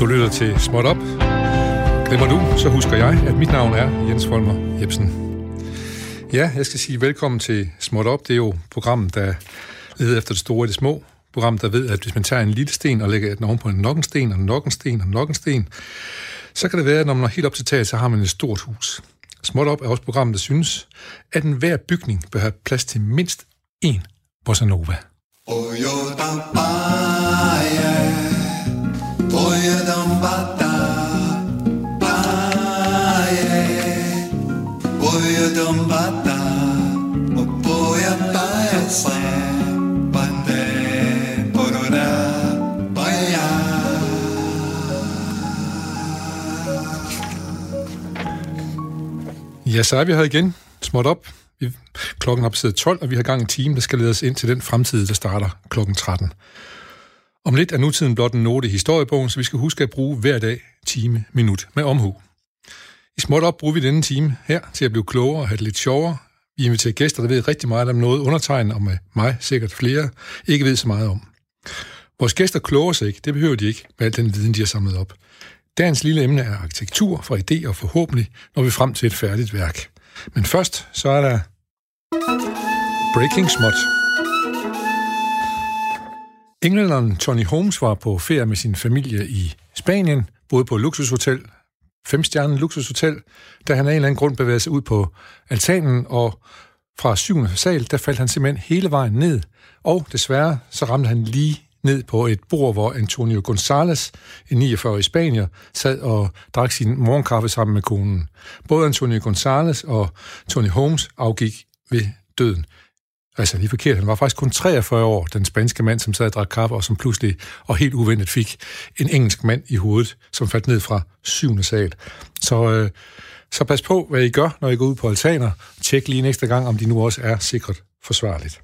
Du lytter til Småt Op. Glemmer du, så husker jeg, at mit navn er Jens Folmer Jebsen. Ja, jeg skal sige velkommen til Småt Op. Det er jo programmet, der leder efter det store og det små. Program, der ved, at hvis man tager en lille sten og lægger den oven på en nok en sten, og nok en sten, og nok sten, så kan det være, at når man er helt op til taget, så har man et stort hus. Småt Op er også programmet, der synes, at enhver bygning bør have plads til mindst én bossa nova. Ja, så er vi her igen. Småt op. Vi, klokken er blevet 12, og vi har gang i time, der skal lede os ind til den fremtid, der starter klokken 13. Om lidt er nutiden blot en note i historiebogen, så vi skal huske at bruge hver dag time, minut med omhu. I småt op bruger vi denne time her til at blive klogere og have det lidt sjovere. Vi inviterer gæster, der ved rigtig meget om noget undertegnet, og med mig sikkert flere, ikke ved så meget om. Vores gæster kloger sig ikke, det behøver de ikke med al den viden, de har samlet op. Dagens lille emne er arkitektur fra idé og forhåbentlig når vi frem til et færdigt værk. Men først så er der Breaking Smut. Englænderen Tony Holmes var på ferie med sin familie i Spanien, boede på et luksushotel, femstjernet luksushotel, da han af en eller anden grund bevægede sig ud på altanen, og fra syvende sal, der faldt han simpelthen hele vejen ned, og desværre så ramte han lige ned på et bord, hvor Antonio González, en 49-årig spanier, sad og drak sin morgenkaffe sammen med konen. Både Antonio González og Tony Holmes afgik ved døden. Altså lige forkert, han var faktisk kun 43 år, den spanske mand, som sad og drak kaffe, og som pludselig og helt uventet fik en engelsk mand i hovedet, som faldt ned fra syvende sal. Så, øh, så pas på, hvad I gør, når I går ud på altaner. Tjek lige en ekstra gang, om de nu også er sikkert forsvarligt.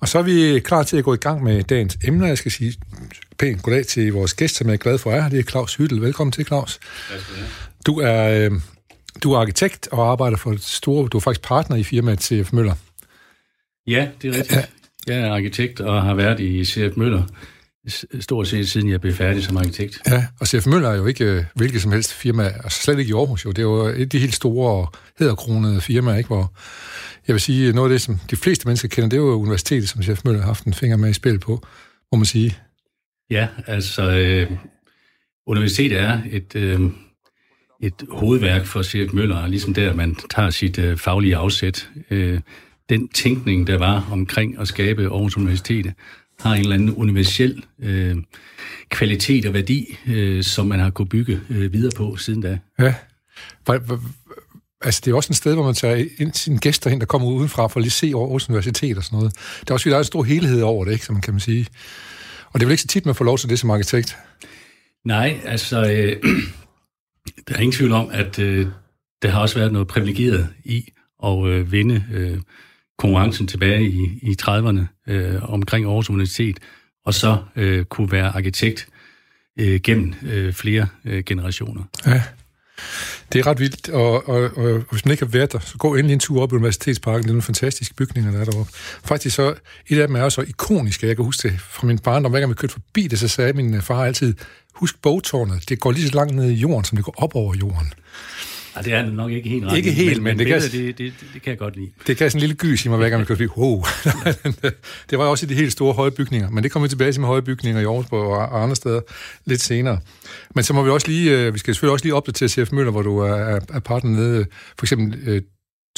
Og så er vi klar til at gå i gang med dagens emner. Jeg skal sige pænt goddag til vores gæst, som jeg er glad for er her. Det er Claus Hyttel. Velkommen til, Claus. Du er, øh, du er arkitekt og arbejder for et store... Du er faktisk partner i firmaet CF Møller. Ja, det er rigtigt. Jeg er arkitekt og har været i CF Møller stort set siden jeg blev færdig som arkitekt. Ja, og CF Møller er jo ikke øh, hvilket som helst firma, altså slet ikke i Aarhus jo. Det er jo et af de helt store og hedderkronede firmaer, ikke? hvor jeg vil sige, noget af det, som de fleste mennesker kender, det er jo universitetet, som CF Møller har haft en finger med i spil på, må man sige. Ja, altså øh, universitetet er et, øh, et hovedværk for CF Møller, ligesom der, man tager sit øh, faglige afsæt. Øh, den tænkning, der var omkring at skabe Aarhus Universitet, har en eller anden universel øh, kvalitet og værdi, øh, som man har kunne bygge øh, videre på siden da. Ja. Altså, det er også et sted, hvor man tager ind sine gæster hen, der kommer udenfra for at lige se Aarhus Universitet og sådan noget. Det er også, der er en stor helhed over det, ikke, som man kan man sige. Og det er vel ikke så tit, man får lov til det som arkitekt? Nej, altså, øh, der er ingen tvivl om, at øh, der har også været noget privilegeret i at øh, vinde øh, konkurrencen tilbage i, i 30'erne øh, omkring Aarhus Universitet, og så øh, kunne være arkitekt øh, gennem øh, flere øh, generationer. Ja. Det er ret vildt, og, og, og hvis man ikke har været der, så gå endelig en tur op i Universitetsparken. Det er nogle fantastiske bygninger, der er deroppe. Faktisk så, et af dem er så ikonisk, jeg kan huske det fra min barndom. Hver gang vi kørte forbi det, så sagde min øh, far altid, husk bogtårnet, det går lige så langt ned i jorden, som det går op over jorden. Ja, det er nok ikke helt ret. Ikke helt, men, men, det, kan, det, det, det kan jeg godt lide. Det kan sådan en lille gys i mig, hver gang vi kører forbi. Wow. det var også i de helt store høje bygninger, men det kommer vi tilbage til med høje bygninger i Aarhus og andre steder lidt senere. Men så må vi også lige, øh, vi skal selvfølgelig også lige opdatere CF Møller, hvor du er, er partner nede. For eksempel øh,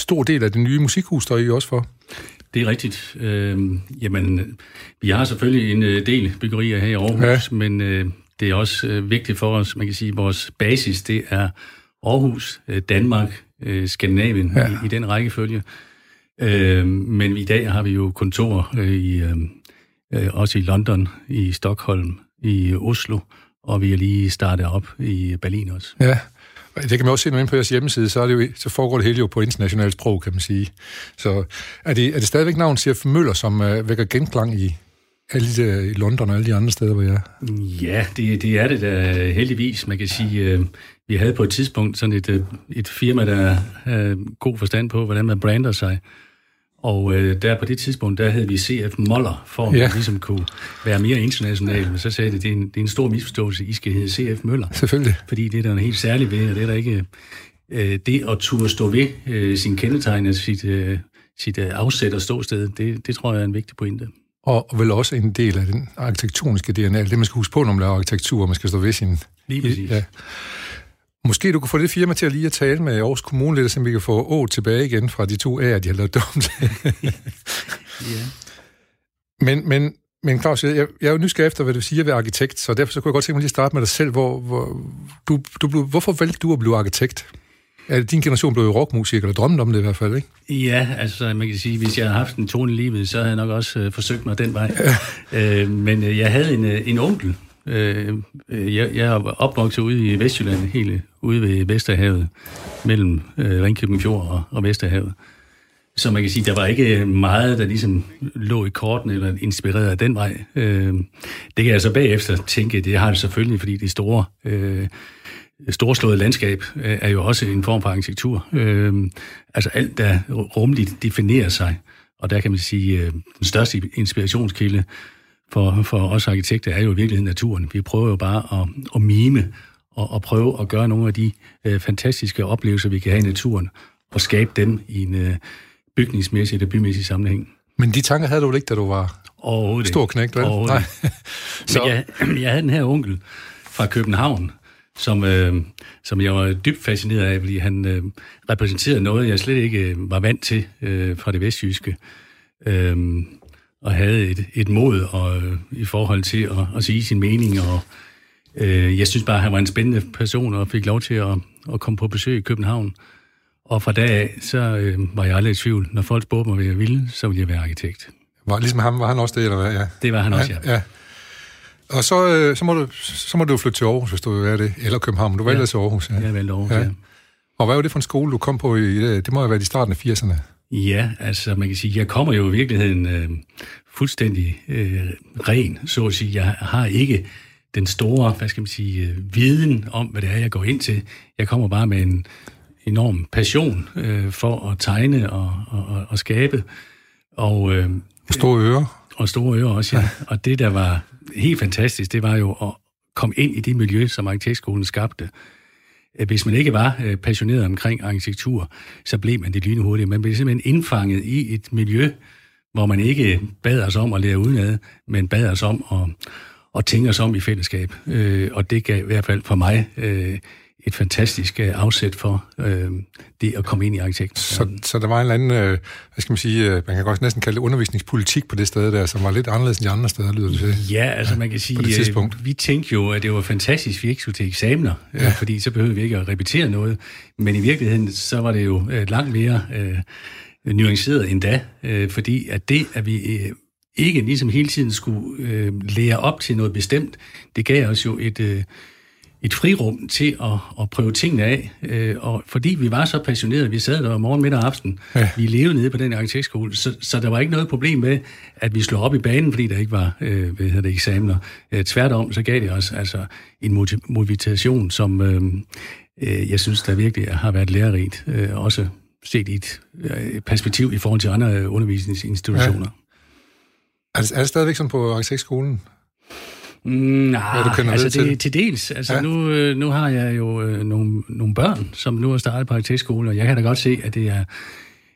stor del af det nye musikhus, der er I også for. Det er rigtigt. Øh, jamen, vi har selvfølgelig en øh, del byggerier her i Aarhus, ja. men øh, det er også øh, vigtigt for os, man kan sige, vores basis, det er Aarhus, øh, Danmark, øh, Skandinavien ja. i, i den rækkefølge. Øh, men i dag har vi jo kontor i, også i London, i Stockholm, i Oslo, og vi er lige startet op i Berlin også. Ja, det kan man også se, når på jeres hjemmeside, så, er det jo, så foregår det hele jo på internationalt sprog, kan man sige. Så er det, er det stadigvæk navn Sif Møller, som uh, vækker genklang i, alle de, i London og alle de andre steder, hvor jeg er? Ja, det, det er det da heldigvis. Man kan sige, uh, vi havde på et tidspunkt sådan et, øh, et firma, der havde god forstand på, hvordan man brander sig. Og øh, der på det tidspunkt, der havde vi CF Moller, for at ja. vi ligesom kunne være mere international. Men så sagde det, det er en, det er en stor misforståelse, I skal hedde CF Møller. Selvfølgelig. Fordi det er der en helt særlig ved, og det er der ikke... Øh, det at turde stå ved øh, sin kendetegn, altså sit, øh, sit øh, afsæt og ståsted, det, det tror jeg er en vigtig pointe. Og vel også en del af den arkitektoniske DNA, det man skal huske på, når man laver arkitektur, man skal stå ved sin... Lige præcis. Ja. Måske du kunne få det firma til at lige at tale med Aarhus Kommune lidt, så vi kan få Å tilbage igen fra de to A'er, de har lavet dumt. ja. Men, men, men Claus, jeg, jeg er jo nysgerrig efter, hvad du siger ved arkitekt, så derfor så kunne jeg godt tænke mig lige at starte med dig selv. Hvor, hvor, du, du blev, hvorfor valgte du at blive arkitekt? Ja, din generation blev jo rockmusiker, eller drømte om det i hvert fald, ikke? Ja, altså man kan sige, hvis jeg havde haft en tone i livet, så havde jeg nok også øh, forsøgt mig den vej. Ja. Øh, men øh, jeg havde en, øh, en onkel, Øh, jeg, jeg er opvokset ude i Vestjylland, helt ude ved Vesterhavet, mellem øh, Ringkøbing Fjord og, og Vesterhavet. Så man kan sige, der var ikke meget, der ligesom lå i korten eller inspireret af den vej. Øh, det kan jeg så bagefter tænke, det har det selvfølgelig, fordi det store, øh, storslåede landskab er jo også en form for arkitektur. Øh, altså alt, der rumligt definerer sig. Og der kan man sige, øh, den største inspirationskilde for, for os arkitekter er jo i virkeligheden naturen. Vi prøver jo bare at, at mime og, og prøve at gøre nogle af de øh, fantastiske oplevelser, vi kan have i naturen, og skabe dem i en øh, bygningsmæssig eller bymæssig sammenhæng. Men de tanker havde du vel ikke, da du var stor knægt, vel? Nej. Så. jeg, jeg havde den her onkel fra København, som, øh, som jeg var dybt fascineret af, fordi han øh, repræsenterede noget, jeg slet ikke øh, var vant til øh, fra det vestjyske. Øh, og havde et, et mod og, øh, i forhold til at, at sige sin mening. Og, øh, jeg synes bare, at han var en spændende person og fik lov til at, at komme på besøg i København. Og fra dag af, så øh, var jeg aldrig i tvivl. Når folk spurgte mig, hvad jeg ville, så ville jeg være arkitekt. Var, ligesom ham, var han også det, eller hvad? Ja. Det var han også, ja. ja. Og så, øh, så, må du, så må du flytte til Aarhus, hvis du vil være det. Eller København. Du valgte ja. til Aarhus. Ja. Jeg valgte Aarhus, ja. ja. Og hvad var det for en skole, du kom på i? Det må have været i starten af 80'erne. Ja, altså man kan sige, jeg kommer jo i virkeligheden øh, fuldstændig øh, ren, så at sige. Jeg har ikke den store, hvad skal man sige, øh, viden om, hvad det er, jeg går ind til. Jeg kommer bare med en enorm passion øh, for at tegne og, og, og skabe. Og, øh, store ører. Og store ører også, ja. Og det, der var helt fantastisk, det var jo at komme ind i det miljø, som arkitektskolen skabte. Hvis man ikke var øh, passioneret omkring arkitektur, så blev man det lynhurtigt. Man blev simpelthen indfanget i et miljø, hvor man ikke bad os om at lære udenad, men bad os om at, at tænke os om i fællesskab. Øh, og det gav i hvert fald for mig øh, et fantastisk øh, afsæt for øh, det at komme ind i arkitekt. Så, så der var en eller anden, øh, hvad skal man sige, øh, man kan godt næsten kalde det undervisningspolitik på det sted der, som var lidt anderledes end de andre steder, lyder det til. Ja, altså man kan sige, på det tidspunkt. Øh, vi tænkte jo, at det var fantastisk, vi ikke skulle til eksamener, øh, ja. øh, fordi så behøvede vi ikke at repetere noget. Men i virkeligheden, så var det jo øh, langt mere... Øh, nuanceret endda, øh, fordi at det, at vi øh, ikke ligesom hele tiden skulle øh, lære op til noget bestemt, det gav os jo et, øh, et frirum til at, at prøve tingene af. Øh, og fordi vi var så passionerede, vi sad der morgen, middag og aften, ja. vi levede nede på den arkitektskole, så, så der var ikke noget problem med, at vi slog op i banen, fordi der ikke var øh, hvad hedder det, eksamener. Øh, tværtom, så gav det os altså en motivation, som øh, øh, jeg synes, der virkelig har været lærerigt, øh, også set i et øh, perspektiv i forhold til andre undervisningsinstitutioner. Ja. Er, det, er det stadigvæk sådan på arkitektskolen? Mm, nej, du altså det, til? til dels. Altså ja. nu, øh, nu har jeg jo øh, nogle, nogle børn, som nu har startet på arkitektskole, og jeg kan da godt se, at det er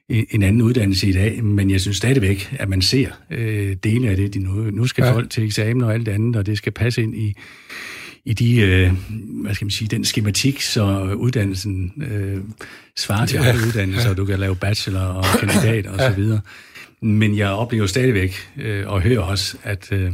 en anden uddannelse i dag, men jeg synes stadigvæk, at man ser øh, dele af det. De nu, nu skal ja. folk til eksamen og alt andet, og det skal passe ind i, i de, øh, hvad skal man sige, den skematik, så uddannelsen øh, svarer til ja, andre uddannelser, ja. og du kan lave bachelor og kandidat og ja. så videre. Men jeg oplever stadigvæk, øh, og hører også, at, øh,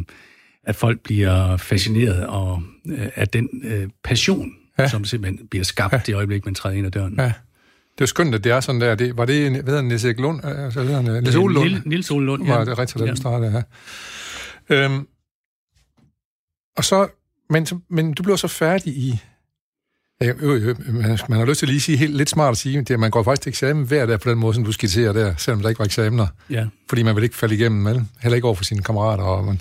at folk bliver fascineret og, øh, af den øh, passion, ja. som simpelthen bliver skabt ja. i øjeblik, man træder ind ad døren. Ja. Det er jo skønt, at det er sådan der. Det, var det, hvad hedder Erik Lund? Altså, hvad hedder Niels Ole Lund? Niels Ole Lund, ja. Var det rigtigt, der ja. startede, ja. Øhm, og så men, men du blev så færdig i... Ja, øh, øh, man, man har lyst til at lige sige helt lidt smart at sige, det, at man går faktisk til eksamen hver dag på den måde, som du skitserer der, selvom der ikke var eksamener. Ja. Fordi man vil ikke falde igennem, vel? heller ikke over for sine kammerater. Og, man,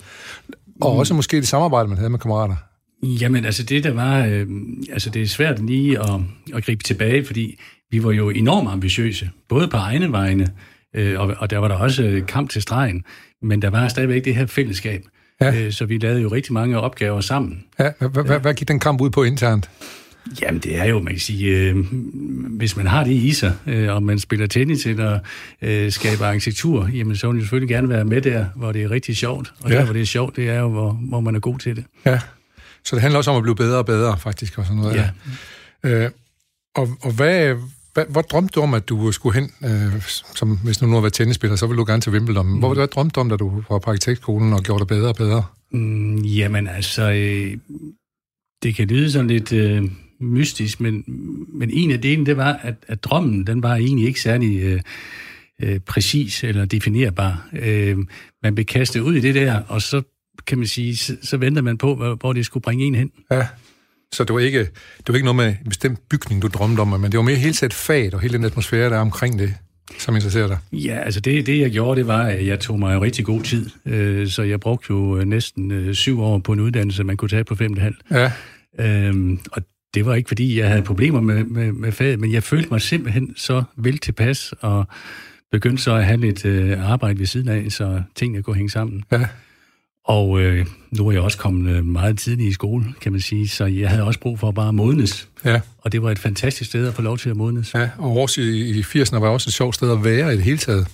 og mm. også måske det samarbejde, man havde med kammerater. Jamen, altså det der var... Øh, altså det er svært lige at, at gribe tilbage, fordi vi var jo enormt ambitiøse, både på egne vegne, Øh, og, og der var der også kamp til stregen, men der var stadigvæk det her fællesskab. Ja. Øh, så vi lavede jo rigtig mange opgaver sammen. Ja, hvad gik den kamp ud på internt? Jamen, det er jo, man kan sige, øh, hvis man har det i sig, øh, og man spiller tennis eller øh, skaber arkitektur, jamen så vil man selvfølgelig gerne være med der, hvor det er rigtig sjovt. Og ja. der, hvor det er sjovt, det er jo, hvor, hvor man er god til det. Ja, så det handler også om at blive bedre og bedre, faktisk, og sådan noget. Ja. Øh, og, og hvad, hvad, hvor drømte du om, at du skulle hen, øh, som hvis du nu har været tennisspiller, så ville du gerne til Wimbledon. Mm. Hvor, hvad drømte du om, da du var på arkitektskolen og gjorde det bedre og bedre? Mm, jamen altså, øh, det kan lyde sådan lidt øh, mystisk, men, men en af delene, det var, at, at drømmen, den var egentlig ikke særlig øh, øh, præcis eller definerbar. Øh, man blev kastet ud i det der, og så kan man sige, så, så venter man på, hvor, hvor det skulle bringe en hen. Ja. Så det var ikke, det var ikke noget med en bestemt bygning, du drømte om, men det var mere helt set faget og hele den atmosfære, der er omkring det, som interesserer dig? Ja, altså det, det jeg gjorde, det var, at jeg tog mig en rigtig god tid. Øh, så jeg brugte jo øh, næsten øh, syv år på en uddannelse, man kunne tage på fem halv. Ja. Øhm, og det var ikke, fordi jeg havde problemer med, med, med faget, men jeg følte mig simpelthen så vel tilpas, og begyndte så at have lidt øh, arbejde ved siden af, så tingene kunne hænge sammen. Ja. Og øh, nu er jeg også kommet øh, meget tidligt i skole, kan man sige, så jeg havde også brug for at bare modnes. Ja. Og det var et fantastisk sted at få lov til at modnes. Ja, og Aarhus i, i 80'erne var også et sjovt sted at være i det hele taget.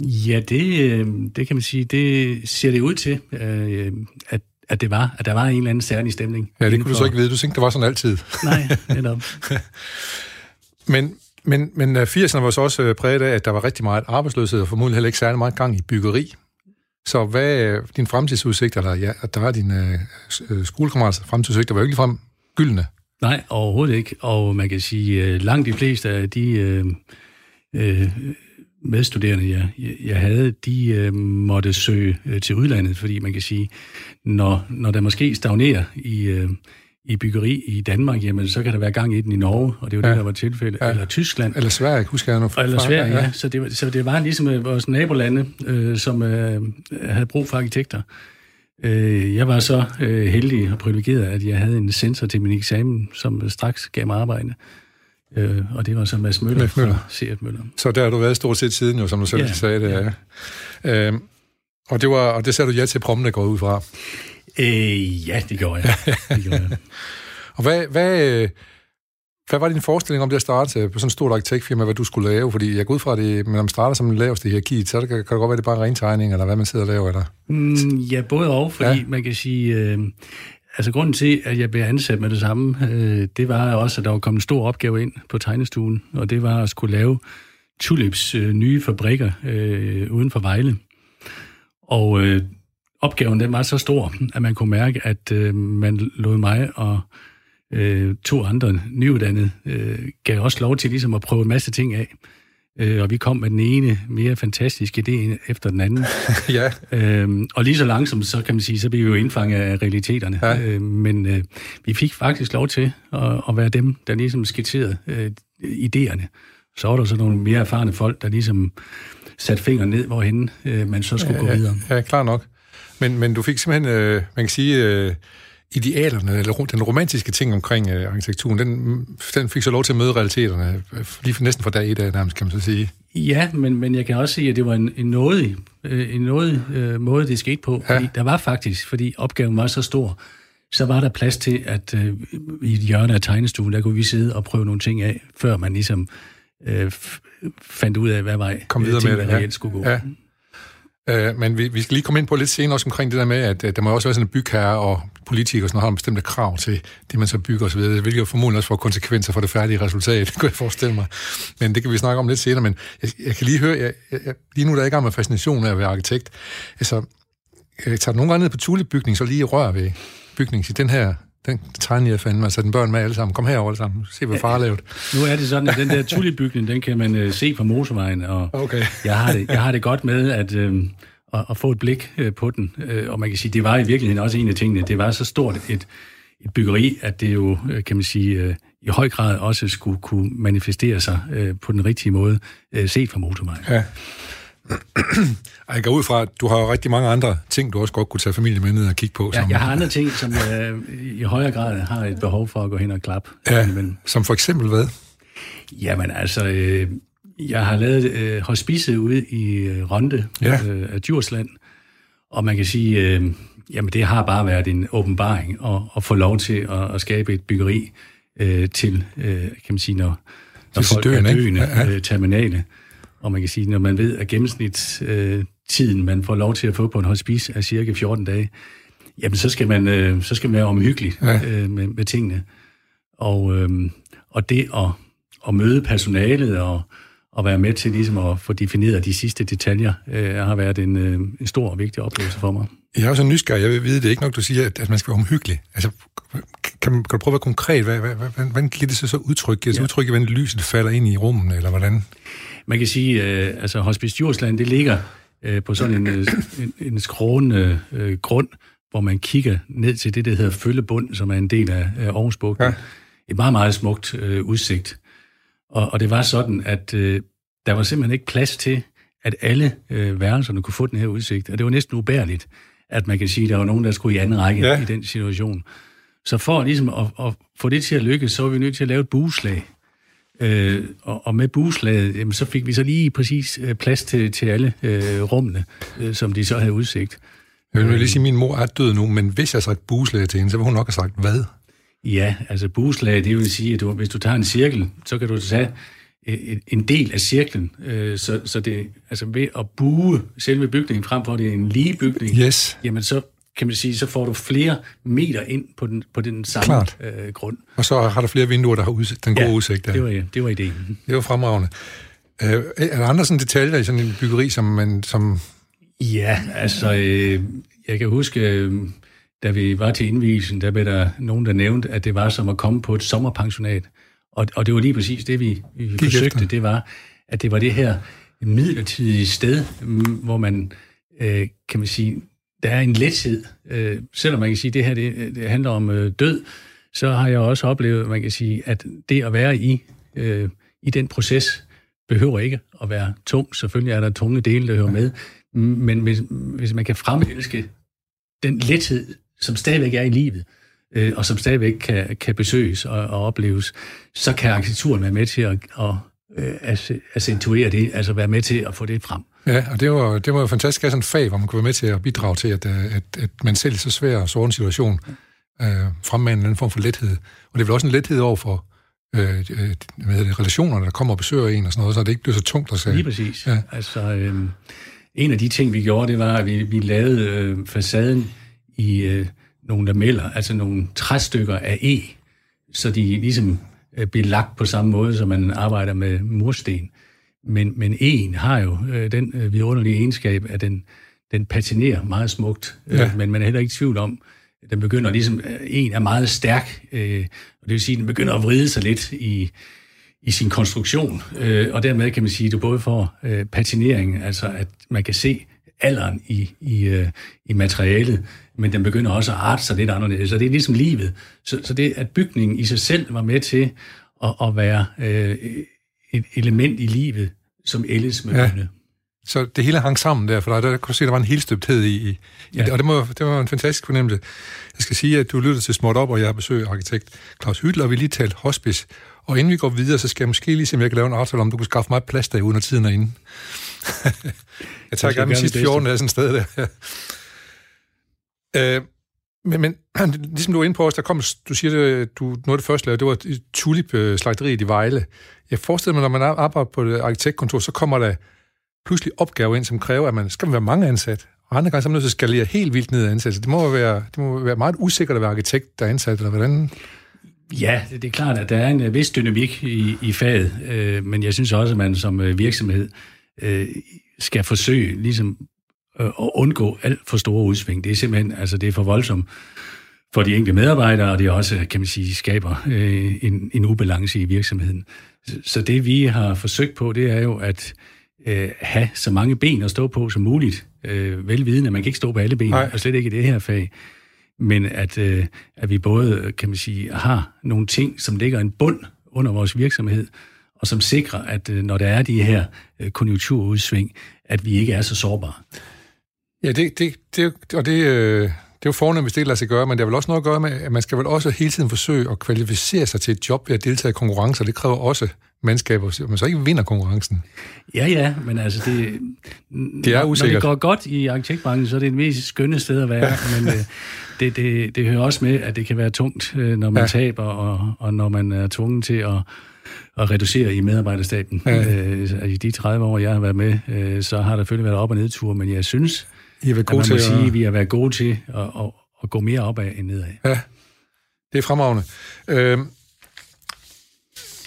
Ja, det, øh, det kan man sige, det ser det ud til, øh, at at det var, at der var en eller anden særlig stemning. Ja, det kunne du så ikke vide. Du tænkte, det var sådan altid. Nej, netop. men, men, men 80'erne var så også præget af, at der var rigtig meget arbejdsløshed, og formodentlig heller ikke særlig meget gang i byggeri. Så hvad er din fremtidsudsigt, eller ja, at der var dine øh, skolekammerats fremtidsudsigter, var jo ikke ligefrem gyldne? Nej, overhovedet ikke. Og man kan sige, øh, langt de fleste af de øh, øh, medstuderende, jeg, jeg havde, de øh, måtte søge øh, til udlandet, fordi man kan sige, når, når der måske stagnerer i, øh, i byggeri i Danmark, jamen så kan der være gang i den i Norge, og det jo ja. det, der var tilfældet, ja. eller Tyskland. Eller Sverige, husker jeg noget. Eller Sverige, ja. ja. Så, det, så det var ligesom øh, vores nabolande, øh, som øh, havde brug for arkitekter. Øh, jeg var så øh, heldig og privilegeret, at jeg havde en sensor til min eksamen, som straks gav mig arbejde. Øh, og det var så Mads Møller, Mads Møller. fra Møller. Så der har du været stort set siden, jo, som du selv ja, sagde det. Ja. Ja. Øh, og, det var, og det sagde du ja til prommene går ud fra? Øh, ja, det gjorde jeg. det gjorde jeg. og hvad, hvad, hvad var din forestilling om det at starte på sådan et stort arkitektfirma, hvad du skulle lave? Fordi jeg går ud fra, det, når man starter som den laveste hierarki, så kan, kan det godt være, det er bare ren tegning, eller hvad man sidder og laver, eller? Mm, ja, både og, fordi ja. man kan sige, øh, Altså grunden til, at jeg blev ansat med det samme, øh, det var også, at der var kommet en stor opgave ind på tegnestuen, og det var at skulle lave Tulips øh, nye fabrikker øh, uden for Vejle. Og øh, opgaven den var så stor, at man kunne mærke, at øh, man lod mig og øh, to andre nyuddannede øh, gav også lov til ligesom at prøve en masse ting af. Øh, og vi kom med den ene mere fantastiske idé efter den anden. ja. Øhm, og lige så langsomt, så kan man sige, så blev vi jo indfanget af realiteterne. Ja. Øh, men øh, vi fik faktisk lov til at, at være dem, der ligesom skitserede øh, idéerne. Så var der så nogle mere erfarne folk, der ligesom satte fingeren ned, hvorhen øh, man så skulle ja, gå videre. Ja, klar nok. Men, men du fik simpelthen, øh, man kan sige... Øh idealerne, eller den romantiske ting omkring øh, arkitekturen, den, den fik så lov til at møde realiteterne, øh, lige næsten fra dag et af nærmest, kan man så sige. Ja, men, men jeg kan også sige, at det var en, en nådig, øh, en nådig øh, måde, det skete på. Ja. Fordi der var faktisk, fordi opgaven var så stor, så var der plads til, at øh, i et hjørne af tegnestuen, der kunne vi sidde og prøve nogle ting af, før man ligesom øh, fandt ud af, hvad vej Kom videre med det, ja. skulle gå. Ja. Øh, men vi, vi skal lige komme ind på lidt senere også omkring det der med, at øh, der må også være sådan en bygherre og politikere, som har en bestemte krav til det, man så bygger osv., hvilket jo formodentlig også får konsekvenser for det færdige resultat, det kan jeg forestille mig. Men det kan vi snakke om lidt senere, men jeg, jeg kan lige høre, jeg, jeg, lige nu der er jeg i gang med fascinationen af at være arkitekt. Altså, jeg tager nogle gange ned på tulebygning, så lige rør ved bygningen, i den her den tegner jeg fandme, altså den børn med alle sammen. Kom herover alle sammen, se hvad far lavet. Nu er det sådan, at den der tulibygning, den kan man uh, se fra motorvejen, og okay. jeg, har det, jeg har det godt med at, uh, at, at få et blik uh, på den. Uh, og man kan sige, det var i virkeligheden også en af tingene. Det var så stort et, et byggeri, at det jo, uh, kan man sige, uh, i høj grad også skulle kunne manifestere sig på den rigtige måde, set fra motorvejen. Ja. Jeg går ud fra, at du har rigtig mange andre ting, du også godt kunne tage familien med ned og kigge på. Ja, som... jeg har andre ting, som øh, i højere grad har et behov for at gå hen og klappe. Ja, men... som for eksempel hvad? Jamen altså, øh, Jeg har lavet øh, hospice ude i øh, Ronde ja. øh, af Djursland, og man kan sige, øh, jamen det har bare været en åbenbaring at, at få lov til at, at skabe et byggeri øh, til, øh, kan man sige, når, når folk døende, er døende, ja, ja. Øh, terminale. Og man kan sige, når man ved, at gennemsnitstiden, øh, man får lov til at få på en hospice, er cirka 14 dage, jamen så skal man, øh, så skal man være omhyggelig ja. øh, med, med tingene. Og, øh, og det at, at møde personalet og, og være med til ligesom at få defineret de sidste detaljer, øh, har været en, øh, en stor og vigtig oplevelse for mig. Jeg er også nysgerrig. Jeg vil vide, det er ikke nok, du siger, at, at man skal være omhyggelig. Altså, kan, kan du prøve at være konkret? Hvad, hvad, hvad, hvordan giver det sig så udtryk? Giver det ja. udtryk, hvordan lyset falder ind i rummen, eller hvordan? Man kan sige, øh, altså Hospice Djursland, det ligger øh, på sådan en, øh, en, en skrående øh, grund, hvor man kigger ned til det, der hedder Følgebund, som er en del af, af Aarhusbugten. Ja. Et meget, meget smukt øh, udsigt. Og, og det var sådan, at øh, der var simpelthen ikke plads til, at alle øh, værelserne kunne få den her udsigt. Og det var næsten ubærligt, at man kan sige, at der var nogen, der skulle i anden række ja. i den situation. Så for ligesom at, at få det til at lykkes, så var vi nødt til at lave et buslag. Øh, og, og med buslaget, jamen, så fik vi så lige præcis øh, plads til, til alle øh, rummene, øh, som de så havde udsigt. Jeg vil lige sige, at min mor er død nu, men hvis jeg har sagt buslag til hende, så vil hun nok have sagt hvad? Ja, altså buslag, det vil sige, at du, hvis du tager en cirkel, så kan du tage en del af cirklen. Øh, så, så det, altså ved at bue selve bygningen frem for, at det er en lige bygning, yes. jamen så kan man sige, så får du flere meter ind på den, på den samme Klart. Øh, grund. Og så har du flere vinduer, der har udsigt, den gode ja, udsigt. Der. det var, det var ideen. Det var fremragende. Øh, er der andre sådan detaljer i sådan en byggeri, som man... Som... Ja, altså, øh, jeg kan huske, øh, da vi var til indvielsen, der blev der nogen, der nævnte, at det var som at komme på et sommerpensionat. Og, og det var lige præcis det, vi, vi forsøgte. Efter. Det var, at det var det her midlertidige sted, hvor man, øh, kan man sige, der er en lethed. Øh, selvom man kan sige, at det her det, det handler om øh, død, så har jeg også oplevet, man kan sige, at det at være i, øh, i den proces, behøver ikke at være tung. Selvfølgelig er der tunge dele, der hører med. Men hvis, hvis man kan fremelske den lethed, som stadigvæk er i livet, øh, og som stadigvæk kan, kan besøges og, og opleves, så kan arkitekturen være med til at, at øh, at accentuere det, altså være med til at få det frem. Ja, og det var, det var jo fantastisk at sådan et fag, hvor man kunne være med til at bidrage til, at, øh, at, at man selv i så svær og sådan situation øh, fremme en anden form for lethed. Og det er vel også en lethed over for øh, øh, hvad det, relationerne, der kommer og besøger en og sådan noget, så det ikke bliver så tungt at sige. Lige præcis. Ja. Altså, øh, en af de ting, vi gjorde, det var, at vi, vi lavede øh, facaden i øh, nogle lameller, altså nogle træstykker af E, så de ligesom øh, bliver lagt på samme måde, som man arbejder med mursten. Men, men en har jo øh, den øh, vidunderlige egenskab, at den, den patinerer meget smukt, øh, ja. men man er heller ikke i tvivl om, den begynder ligesom, øh, en er meget stærk, øh, og det vil sige, at den begynder at vride sig lidt i, i sin konstruktion, øh, og dermed kan man sige, at du både får øh, patinering, altså at man kan se alderen i, i, øh, i materialet, men den begynder også at arte sig lidt anderledes. Så det er ligesom livet. Så, så det, at bygningen i sig selv var med til at, at være øh, et element i livet, som ældes med ja. Så det hele hang sammen der, for der, der kunne du se, der var en helstøbthed i, i ja. det, og det, må, det var en fantastisk fornemmelse. Jeg skal sige, at du lyttede til Småt Op, og jeg har besøgt arkitekt Claus Hytler, og vi lige talt hospice. Og inden vi går videre, så skal jeg måske lige se, om jeg kan lave en aftale om, du kunne skaffe mig plads der, uden at tiden er inde. jeg tager gerne de sidste 14 dage sådan et sted der. øh, men, men ligesom du var inde på os, der kom, du siger, det, du, noget af det første lavede, det var tulip-slagteriet øh, i Vejle. Jeg forestiller mig, når man arbejder på et arkitektkontor, så kommer der pludselig opgaver ind, som kræver, at man skal være mange ansat. Og andre gange så er man nødt til at skalere helt vildt ned ansat. Så det må være, det må være meget usikkert at være arkitekt, der er ansat, eller hvordan? Ja, det er klart, at der er en øh, vis dynamik i, i faget, øh, men jeg synes også, at man som virksomhed øh, skal forsøge ligesom at undgå alt for store udsving. Det er simpelthen, altså det er for voldsomt for de enkelte medarbejdere, og det også, kan man sige, skaber øh, en, en ubalance i virksomheden. Så, så det vi har forsøgt på, det er jo at øh, have så mange ben at stå på som muligt. Øh, velvidende, at man kan ikke stå på alle ben, Nej. og slet ikke i det her fag. Men at, øh, at vi både, kan man sige, har nogle ting, som ligger en bund under vores virksomhed, og som sikrer, at øh, når der er de her øh, konjunkturudsving, at vi ikke er så sårbare. Ja, det, det, det, og det, øh, det er jo fornemt, hvis det lader sig gøre, men det har vel også noget at gøre med, at man skal vel også hele tiden forsøge at kvalificere sig til et job ved at deltage i konkurrencer. Det kræver også mandskaber, så man så ikke vinder konkurrencen. Ja, ja, men altså det... Det er usikkert. Når det går godt i arkitektbranchen, så er det det mest skønne sted at være, ja. men øh, det, det, det hører også med, at det kan være tungt, øh, når man ja. taber, og, og når man er tvunget til at at reducere i medarbejderstaben. Ja. Øh, I de 30 år, jeg har været med, øh, så har der selvfølgelig været op- og nedtur, men jeg synes, I har været gode at til sige, at vi har været gode til at, at, at gå mere opad end nedad. Ja, det er fremragende. Øh,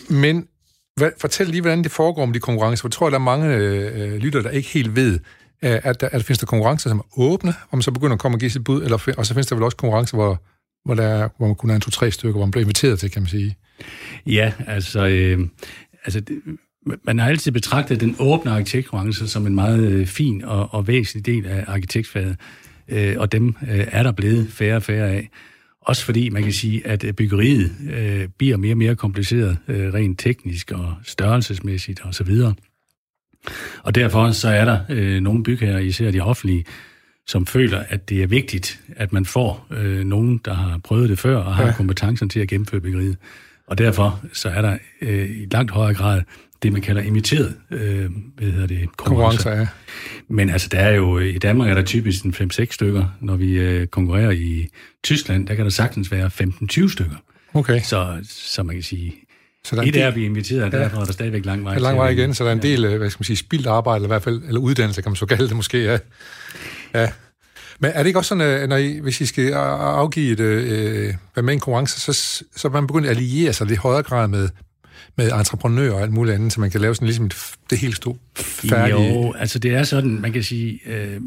men hvad, fortæl lige, hvordan det foregår med de konkurrencer. For jeg tror, at der er mange øh, lytter, der ikke helt ved, at der, at der findes der konkurrencer, som er åbne, hvor man så begynder at komme og give sit bud, eller, og så findes der vel også konkurrencer, hvor, hvor, der, hvor man kun er en to-tre stykker, hvor man bliver inviteret til, kan man sige. Ja, altså, øh, altså det, man har altid betragtet den åbne arkitektkonkurrence som en meget øh, fin og, og væsentlig del af arkitektfaget, øh, og dem øh, er der blevet færre og færre af. Også fordi man kan sige, at byggeriet øh, bliver mere og mere kompliceret, øh, rent teknisk og størrelsesmæssigt osv. Og, så videre. og derfor så er der øh, nogle bygherrer, især de offentlige, som føler, at det er vigtigt, at man får øh, nogen, der har prøvet det før og har ja. kompetencen til at gennemføre byggeriet. Og derfor så er der øh, i langt højere grad det, man kalder imiteret øh, hvad hedder det, konkurrencer. ja. Men altså, der er jo, i Danmark er der typisk en 5-6 stykker. Når vi øh, konkurrerer i Tyskland, der kan der sagtens være 15-20 stykker. Okay. Så, så man kan sige, så der er et del, er, blive inviteret, og ja, derfor er der stadigvæk lang vej. Der er lang vej igen, så der er en del, ja. hvad skal man sige, spildt arbejde, eller i hvert fald, eller uddannelse, kan man så kalde det måske, ja. ja. Men er det ikke også sådan, at når I, hvis I skal afgive et, øh, være med en konkurrence, så, så man begyndt at alliere sig lidt højere grad med, med entreprenører og alt muligt andet, så man kan lave sådan ligesom det helt stort færdige... Jo, altså det er sådan, man kan sige, øh,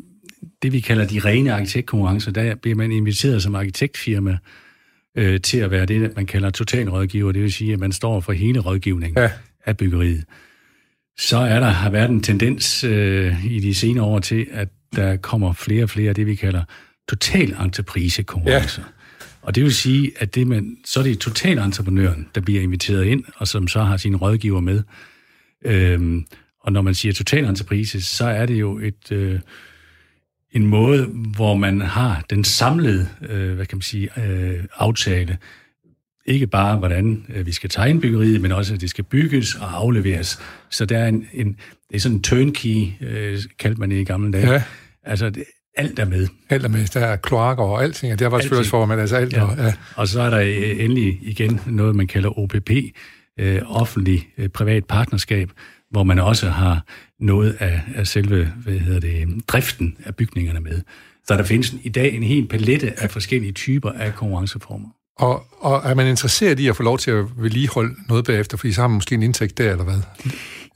det vi kalder de rene arkitektkonkurrencer, der bliver man inviteret som arkitektfirma øh, til at være det, man kalder totalrådgiver, det vil sige, at man står for hele rådgivningen ja. af byggeriet. Så er der, har været en tendens øh, i de senere år til, at der kommer flere og flere af det, vi kalder total entreprisekonkurrencer. Ja. Og det vil sige, at det man, så er det totalentreprenøren, der bliver inviteret ind, og som så har sine rådgiver med. Øhm, og når man siger totalentreprise, så er det jo et, øh, en måde, hvor man har den samlede øh, hvad kan man sige, øh, aftale. Ikke bare, hvordan øh, vi skal tegne byggeriet, men også, at det skal bygges og afleveres. Så der er en, en det er sådan en turnkey, øh, kaldte man det i gamle dage. Ja. Altså, det, alt er med. Alt er med. Der er kloakker og alting, og det for, men altså alt. Ja. Og, ja. og så er der øh, endelig igen noget, man kalder OPP, øh, offentlig øh, privat partnerskab, hvor man også har noget af, af selve hvad hedder det, driften af bygningerne med. Så der findes i dag en hel palette af forskellige typer af konkurrenceformer. Og, og er man interesseret i at få lov til at vedligeholde noget bagefter, fordi så har man måske en indtægt der, eller hvad?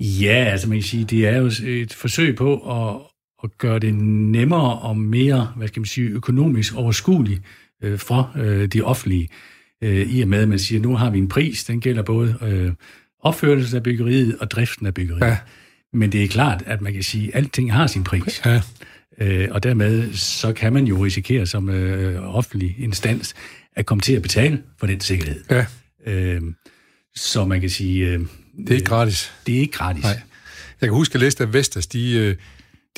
Ja, altså man kan sige, det er jo et forsøg på at, at gøre det nemmere og mere, hvad skal man sige, økonomisk overskueligt øh, for øh, de offentlige, øh, i og med, at man siger, at nu har vi en pris, den gælder både øh, opførelsen af byggeriet og driften af byggeriet. Ja. Men det er klart, at man kan sige, at alting har sin pris. Ja. Øh, og dermed så kan man jo risikere som øh, offentlig instans at komme til at betale for den sikkerhed. Ja. Øh, så man kan sige... Øh, det er ikke gratis. Det er ikke gratis. Nej. Jeg kan huske, at jeg læste, at Vestas, de,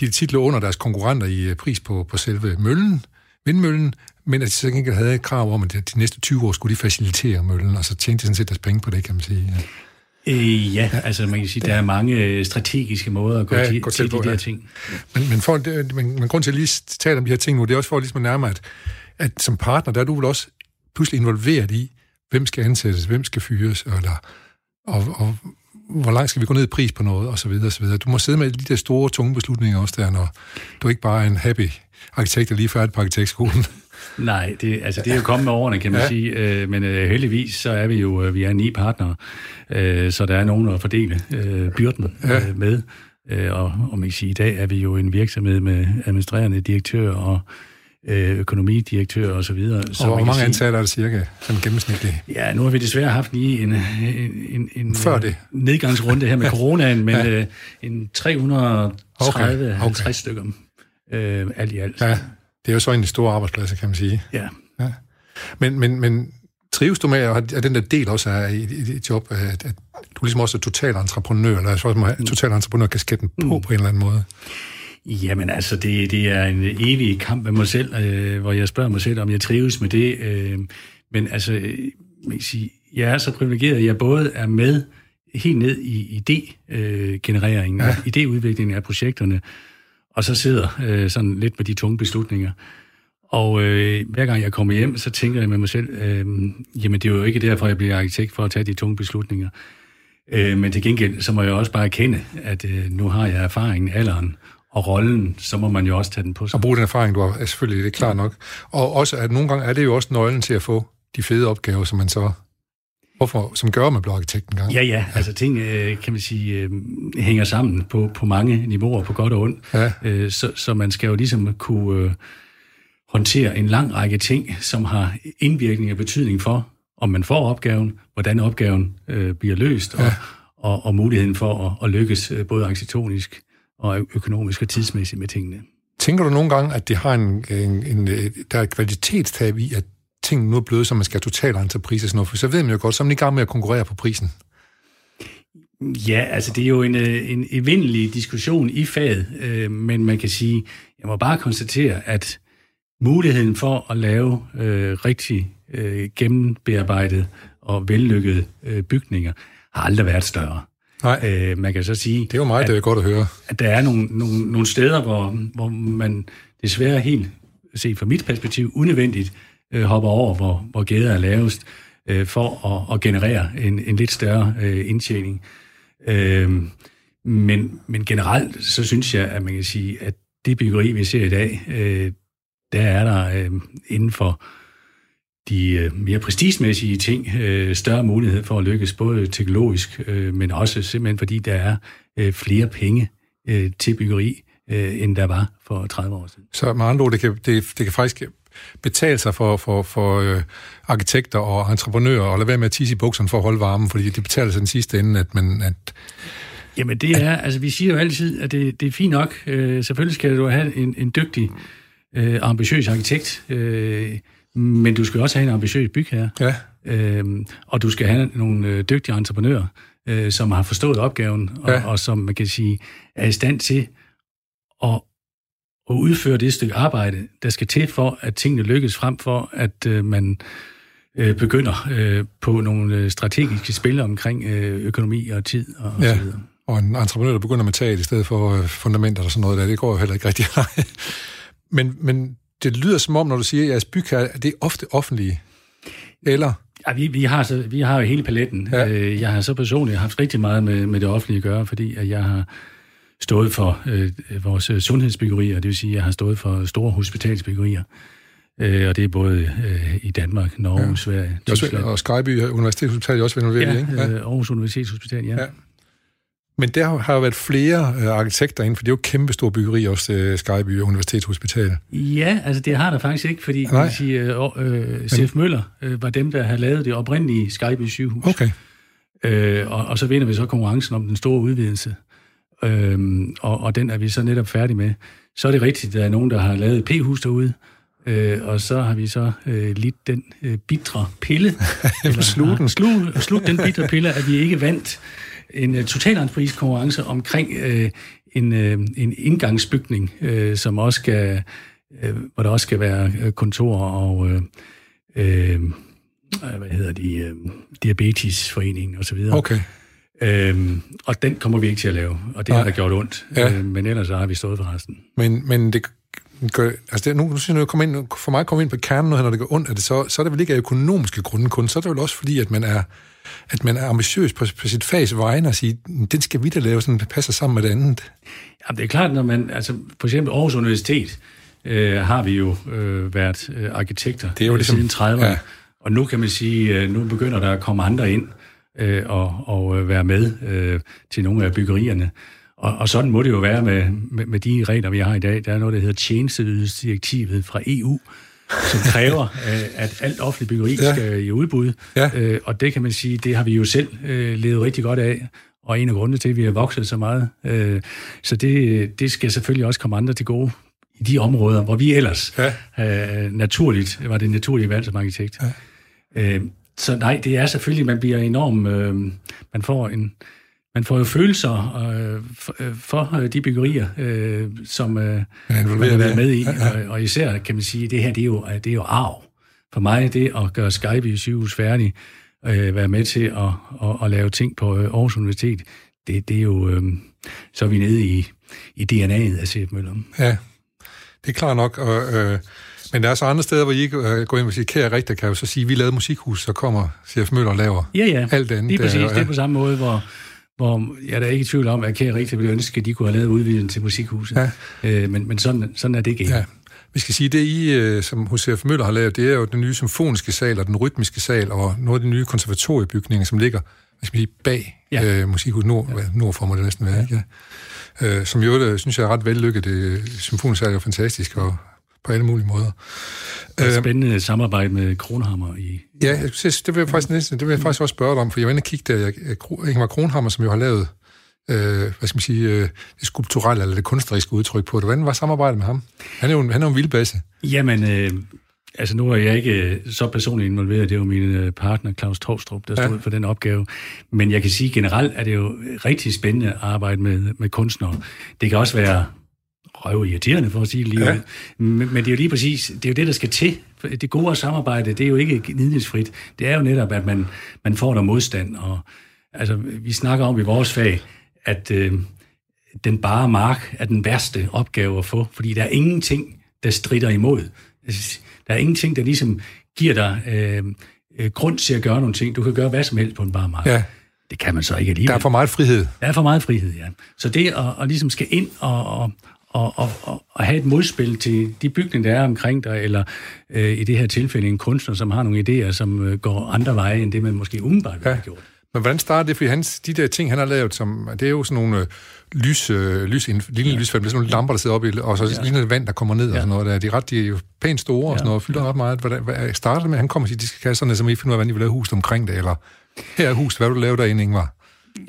de titler under deres konkurrenter i øh, pris på, på selve møllen, vindmøllen, men at de så ikke havde et krav om, at de næste 20 år skulle de facilitere møllen, og så tjente de sådan set deres penge på det, kan man sige. Ja. Øh, ja, altså man kan sige, der er mange øh, strategiske måder at gå, ja, til, til, til de der ja. ting. Men, men, for, men, men grund til at lige tale om de her ting nu, det er også for ligesom at nærme, at, at som partner, der er du vel også pludselig involveret i, hvem skal ansættes, hvem skal fyres, eller, og, og hvor langt skal vi gå ned i pris på noget, og så videre, og så videre. Du må sidde med de der store, tunge beslutninger også der, når du ikke bare er en happy arkitekt, der lige færdig på arkitektskolen. Nej, det, altså, det er jo kommet med årene, kan man ja. sige. Øh, men øh, heldigvis, så er vi jo øh, vi er ni partnere, øh, så der er nogen at fordele øh, byrden ja. øh, med. Øh, og, man kan sige, i dag er vi jo en virksomhed med administrerende direktør og økonomidirektør og så videre. Så og hvor mange ansatte er det cirka, sådan gennemsnitligt? Ja, nu har vi desværre haft lige en, en, en, Før det. nedgangsrunde her med coronaen, men ja. øh, en 330-50 okay. okay. stykker øh, alt i alt. Ja, det er jo så en stor arbejdsplads, kan man sige. Ja. ja. Men, men, men trives du med, at den der del også er i, i dit job, at, at du ligesom også er total entreprenør, eller også må have total entreprenør kasketten på mm. på en eller anden måde? Jamen altså, det, det er en evig kamp med mig selv, øh, hvor jeg spørger mig selv, om jeg trives med det. Øh, men altså, man kan sige, jeg er så privilegeret, at jeg både er med helt ned i idégenereringen, ja. idéudviklingen af projekterne, og så sidder øh, sådan lidt med de tunge beslutninger. Og øh, hver gang jeg kommer hjem, så tænker jeg med mig selv, øh, jamen det er jo ikke derfor, jeg bliver arkitekt for at tage de tunge beslutninger. Øh, men til gengæld, så må jeg også bare erkende, at øh, nu har jeg erfaringen, alderen og rollen, så må man jo også tage den på sig. Og bruge den erfaring, du har, er selvfølgelig, det er klart nok. Og også, at nogle gange er det jo også nøglen til at få de fede opgaver, som man så Hvorfor, som gør med blokkarkitekt en gang. Ja, ja, altså ting, øh, kan man sige, øh, hænger sammen på, på mange niveauer, på godt og ondt. Ja. Øh, så, så man skal jo ligesom kunne håndtere en lang række ting, som har indvirkning og betydning for, om man får opgaven, hvordan opgaven bliver løst, ja. og, og, og muligheden for at, at lykkes både arkitektonisk og økonomisk og tidsmæssigt med tingene. Tænker du nogle gange, at det har en, en, en der er et kvalitetstab i, at ting nu er blevet, som man skal totalt entreprise og sådan noget, for så ved man jo godt, så er man i gang med at konkurrere på prisen. Ja, altså det er jo en, øh, en evindelig diskussion i faget, øh, men man kan sige, jeg må bare konstatere, at muligheden for at lave øh, rigtig øh, gennembearbejdet og vellykkede øh, bygninger har aldrig været større. Nej, øh, man kan så sige... Det er jo meget at, det er godt at høre. At der er nogle, nogle, nogle steder, hvor, hvor man desværre helt, set fra mit perspektiv, unødvendigt øh, hopper over, hvor, hvor gæder er lavest, øh, for at, at generere en, en lidt større øh, indtjening. Øh, men, men generelt, så synes jeg, at man kan sige, at det byggeri, vi ser i dag, øh, der er der øh, inden for de øh, mere prestigemæssige ting øh, større mulighed for at lykkes, både teknologisk, øh, men også simpelthen fordi der er flere penge til byggeri, end der var for 30 år siden. Så med andre ord, det kan, det, det kan faktisk betale sig for, for, for øh, arkitekter og entreprenører at lade være med at tisse i bukserne for at holde varmen, fordi det betaler sig den sidste ende, at man... At, Jamen det er, altså vi siger jo altid, at det, det er fint nok. Øh, selvfølgelig skal du have en, en dygtig, øh, ambitiøs arkitekt, øh, men du skal også have en ambitiøs bygherre. Ja. Øh, og du skal have nogle øh, dygtige entreprenører, øh, som har forstået opgaven, og, ja. og som man kan sige, er i stand til at at udføre det stykke arbejde, der skal til for, at tingene lykkes frem for, at øh, man øh, begynder øh, på nogle øh, strategiske spil omkring øh, økonomi og tid og, ja. og så videre. Og en entreprenør, der begynder med taget i stedet for øh, fundamenter og sådan noget der, det går jo heller ikke rigtig men, men det lyder som om, når du siger, at jeres bygherre, det er ofte offentlige, eller? Ja, vi, vi, har så, vi har jo hele paletten. Ja. Øh, jeg har så personligt haft rigtig meget med, med det offentlige at gøre, fordi at jeg har stået for øh, vores øh, sundhedsbyggerier, det vil sige, at jeg har stået for store hospitalsbyggerier. Øh, og det er både øh, i Danmark, Norge, ja. Sverige, Tyskland. Og Skyby Universitetshospital er også involveret ja, ikke? Ja, øh, Aarhus Universitetshospital, ja. ja. Men der har jo været flere øh, arkitekter inden, for det er jo kæmpe store byggeri, også øh, Skyby Universitetshospital. Ja, altså det har der faktisk ikke, fordi Nej. man siger, øh, øh, C.F. Møller øh, var dem, der havde lavet det oprindelige Skyby sygehus. Okay. Øh, og, og så vinder vi så konkurrencen om den store udvidelse øhm, og, og den er vi så netop færdige med. Så er det rigtigt, at der er nogen, der har lavet et p-hus derude, øh, og så har vi så øh, lidt den øh, bitre pille. eller slut den. Slu, slut den bitre pille, at vi ikke vandt en uh, konkurrence omkring øh, en, øh, en indgangsbygning, øh, som også skal, øh, hvor der også skal være øh, kontor og øh, øh, hvad hedder de, øh, diabetesforeningen osv. Okay. Øhm, og den kommer vi ikke til at lave, og det Nej. har da gjort ondt. Ja. Øhm, men ellers så har vi stået for resten. Men, men det gør, altså det, nu, nu siger jeg, komme ind, for mig at komme ind på kernen, når det går ondt, er det så, så er det vel ikke af økonomiske grunde kun, så er det vel også fordi, at man er, at man er ambitiøs på, på sit fags vegne og sige, den skal vi da lave, sådan det passer sammen med det andet. Ja, det er klart, når man, altså for eksempel Aarhus Universitet, øh, har vi jo øh, været øh, arkitekter det er jo ligesom, siden 30'erne, ja. og nu kan man sige, øh, nu begynder der at komme andre ind, øh, og, og øh, være med øh, til nogle af byggerierne. Og, og sådan må det jo være med, med, med de regler, vi har i dag. Der er noget, der hedder tjenesteydelsesdirektivet fra EU, som kræver, øh, at alt offentligt byggeri ja. skal i udbud. Ja. Øh, og det kan man sige, det har vi jo selv øh, levet rigtig godt af, og en af grundene til, at vi har vokset så meget. Øh, så det, det skal selvfølgelig også komme andre til gode i de områder, hvor vi ellers ja. øh, naturligt, var det naturlige valg som arkitekt. Ja. Øh, så nej, det er selvfølgelig, man bliver enorm, øh, man får en, man får jo følelser øh, for, øh, for de byggerier, øh, som øh, man har været med i. Og, og især kan man sige, at det her det er, jo, det er jo arv. For mig det at gøre Skype sygehus færdig, øh, være med til at, at, at lave ting på Aarhus Universitet, det, det er jo, øh, så er vi nede i, i DNA'et af C.F. Møller. Ja, det er klart nok, og, øh, men der er så andre steder, hvor I ikke øh, går ind og siger, kære rigtig, kan jo så sige, vi lavede musikhus, så kommer C.F. Møller og laver ja, ja. alt andet. Lige præcis, der, ja. det er på samme måde, hvor, hvor jeg er da ikke i tvivl om, at kære rigtig ville ønske, at de kunne have lavet udvidelsen til musikhuset. Ja. Øh, men men sådan, sådan er det ikke. Ja. Vi skal sige, det I, øh, som hos C.F. Møller har lavet, det er jo den nye symfoniske sal og den rytmiske sal og nogle af de nye konservatoriebygninger, som ligger hvad skal sige, bag ja. øh, musikhuset nord, ja. nord for må det næsten være. Ja. Ikke? Øh, som jo, øh, synes jeg er ret vellykket. Det symfonisk er jo fantastisk og på alle mulige måder. Et øh, spændende samarbejde med Kronhammer i... Ja, det vil jeg faktisk, næsten, det vil jeg faktisk også spørge dig om, for jeg var inde og kigge der. Ingvar Kronhammer, som jo har lavet øh, hvad skal man sige, øh, det skulpturelle eller det kunstneriske udtryk på det. Hvordan var samarbejdet med ham? Han er jo, han er jo en vildbasse. Jamen, øh, altså nu er jeg ikke øh, så personligt involveret. Det er jo min øh, partner, Claus Torstrup, der stod ja. for den opgave. Men jeg kan sige, generelt er det jo rigtig spændende at arbejde med, med kunstnere. Det kan også være røv irriterende, for at sige lige. Ja. Men, men det er jo lige præcis, det er jo det, der skal til. Det gode samarbejde, det er jo ikke gnidningsfrit. Det er jo netop, at man, man får noget modstand. Og, altså, vi snakker om i vores fag, at øh, den bare mark er den værste opgave at få, fordi der er ingenting, der strider imod. Der er ingenting, der ligesom giver dig øh, øh, grund til at gøre nogle ting. Du kan gøre hvad som helst på en bare mark. Ja. Det kan man så ikke alligevel. Der er for meget frihed. Der er for meget frihed, ja. Så det at, at ligesom skal ind og, og, og, og, og, og have et modspil til de bygninger, der er omkring dig, eller øh, i det her tilfælde en kunstner, som har nogle idéer, som øh, går andre veje, end det man måske umiddelbart ja. har gjort. Men hvordan starter det? Fordi hans, de der ting, han har lavet, som, det er jo sådan nogle øh, lys, øh, lys, en lille ja. lysfælde, sådan nogle lamper, der sidder oppe i, og så ja. ligner vand, der kommer ned ja. og sådan noget. Der. De, er ret, de er jo pænt store og sådan noget, og fylder ja. ret meget. Hvordan, hvad, starter med, at han kommer siger, de sådan, så I finder ud af, hvordan I vil lave huset omkring det, eller her er huset, hvad vil du lave derinde, Ingvar?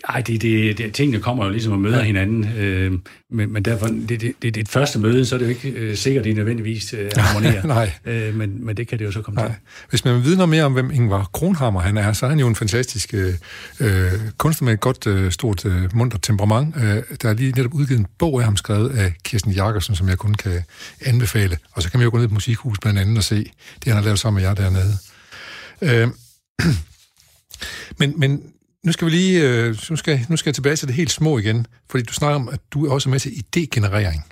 Ej, det, det, det, tingene kommer jo ligesom og møder ja. hinanden, øh, men, men derfor, det, det, det, det første møde, så er det jo ikke øh, sikkert, at det nødvendigvis øh, harmonerer. Nej. Øh, men, men det kan det jo så komme Nej. til. Hvis man noget mere om, hvem Ingvar Kronhammer han er, så er han jo en fantastisk øh, øh kunstner med et godt, øh, stort, øh, munter temperament. Øh, der er lige netop udgivet en bog af ham, skrevet af Kirsten Jakobsen, som jeg kun kan anbefale. Og så kan man jo gå ned på Musikhus blandt andet og se det, han har lavet sammen med jer dernede. Øh, men, men nu skal vi lige, øh, nu, skal, nu skal jeg tilbage til det helt små igen, fordi du snakker om, at du er også med til idégenerering.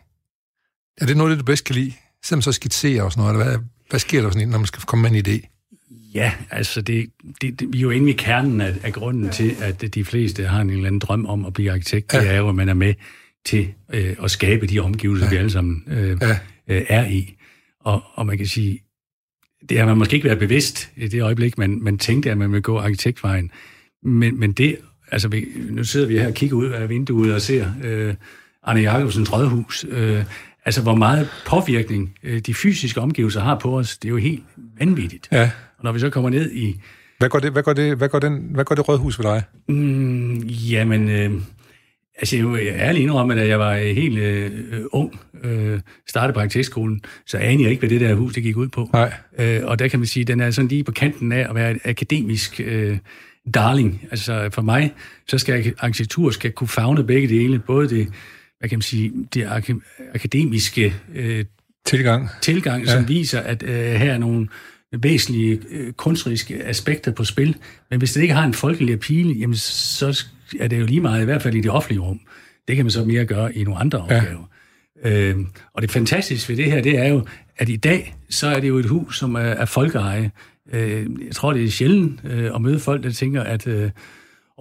Er det noget, det du bedst kan lide? Selvom så skitserer og sådan noget, eller hvad, hvad sker der sådan, når man skal komme med en idé? Ja, altså det, det, det, vi er jo inde i kernen af, af grunden til, at de fleste har en eller anden drøm om at blive arkitekt. Ja. Det er jo, at man er med til øh, at skabe de omgivelser, ja. vi alle sammen øh, ja. øh, er i. Og, og man kan sige, det har man måske ikke været bevidst i det øjeblik, man, man tænkte, at man vil gå arkitektvejen. Men, men det, altså vi, nu sidder vi her og kigger ud af vinduet og ser øh, Arne Jacobsens rådhus. Øh, altså hvor meget påvirkning øh, de fysiske omgivelser har på os, det er jo helt vanvittigt. Ja. Og når vi så kommer ned i... Hvad går det, hvad går det, hvad går den, hvad går det rådhus for dig? Mm, jamen, øh, altså jeg er ærlig indrømme, at jeg var helt øh, ung, øh, startede på arkitektskolen, så anede jeg ikke, hvad det der hus det gik ud på. Nej. Øh, og der kan man sige, at den er sådan lige på kanten af at være et akademisk... Øh, darling. Altså for mig, så skal arkitektur skal kunne fagne begge dele. Både det, hvad kan man sige, det akademiske øh, tilgang, tilgang ja. som viser, at øh, her er nogle væsentlige øh, kunstneriske aspekter på spil. Men hvis det ikke har en folkelig appeal, jamen så er det jo lige meget, i hvert fald i det offentlige rum. Det kan man så mere gøre i nogle andre opgaver. Ja. Øh, og det fantastiske ved det her, det er jo, at i dag, så er det jo et hus, som er, er folkeeje. Øh, jeg tror, det er sjældent øh, at møde folk, der tænker, at øh,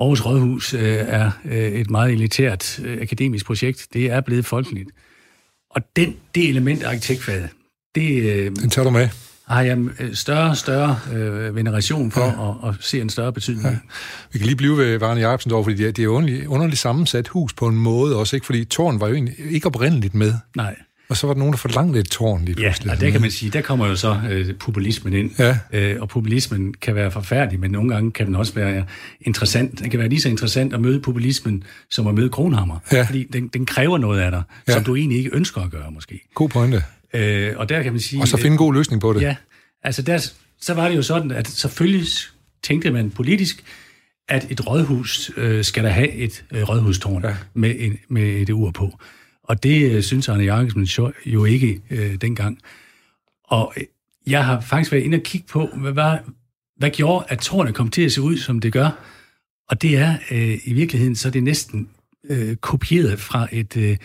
Aarhus Rådhus øh, er øh, et meget elitært øh, akademisk projekt. Det er blevet folkeligt. Og den, det element af arkitektfaget, det... Øh, den tager du med? har jeg øh, større og større øh, veneration for ja. at, at se en større betydning. Ja. Vi kan lige blive ved Varne Jacobsen dog, fordi det er, det er underligt, underligt sammensat hus på en måde også, ikke? fordi tårn var jo egentlig ikke oprindeligt med. Nej. Og så var der nogen, der forlangte et tårn lige pludselig. Ja, og der kan man sige, der kommer jo så øh, populismen ind. Ja. Øh, og populismen kan være forfærdelig, men nogle gange kan den også være interessant. Det kan være lige så interessant at møde populismen, som at møde Kronhammer. Ja. Fordi den, den kræver noget af dig, ja. som du egentlig ikke ønsker at gøre, måske. God pointe. Øh, og der kan man sige... Og så finde en god løsning på det. Ja, altså der, så var det jo sådan, at selvfølgelig tænkte man politisk, at et rådhus øh, skal der have et øh, rådhustårn ja. med, en, med et ur på. Og det øh, synes Arne Jacobsen jo ikke øh, dengang. Og øh, jeg har faktisk været inde og kigge på, hvad, hvad, hvad gjorde, at tårnet kom til at se ud, som det gør. Og det er øh, i virkeligheden, så er det næsten øh, kopieret fra et øh,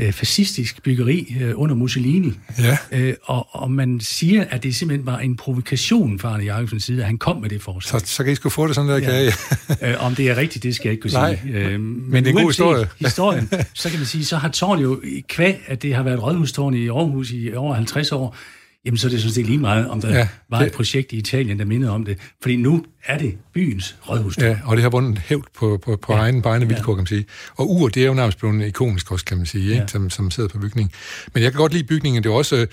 øh, fascistisk byggeri øh, under Mussolini. Ja. Øh, og, og man siger, at det simpelthen var en provokation fra Arne Jørgensens side, at han kom med det forslag. Så, så kan I sgu få det sådan der, ja. kan I? øh, om det er rigtigt, det skal jeg ikke kunne Nej, sige. Øh, men, men det er en god historie. historien, så kan man sige, så har tårnet jo kvæg, at det har været rådhustårn i Aarhus i over 50 år, jamen så er det sådan set lige meget, om der ja, var et projekt i Italien, der mindede om det. Fordi nu er det byens rådhus. Ja, og det har vundet hævd på, på, på ja. egen, på egne vilkår, kan man sige. Og ur, det er jo nærmest blevet ikonisk også, kan man sige, ikke? Ja. Som, som sidder på bygningen. Men jeg kan godt lide bygningen. Det er også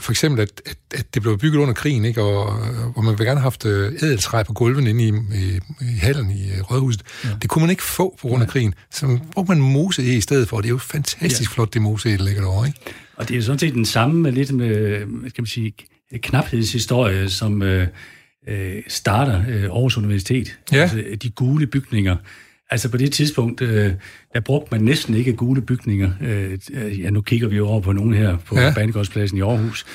for eksempel, at, at, at det blev bygget under krigen, ikke? Og, og man vil gerne have haft øh, ædeltræ på gulven inde i, i, i hallen i uh, Rådhuset. Ja. Det kunne man ikke få på grund af krigen. Så brugte man mose i stedet for, det er jo fantastisk ja. flot, det mose der ligger derovre, ikke? Og det er jo sådan set den samme lidt med, skal man sige, knaphedshistorie, som øh, øh, starter øh, Aarhus Universitet. Ja. Altså de gule bygninger. Altså på det tidspunkt, øh, der brugte man næsten ikke gule bygninger. Øh, ja, nu kigger vi jo over på nogle her på ja. Banegårdspladsen i Aarhus.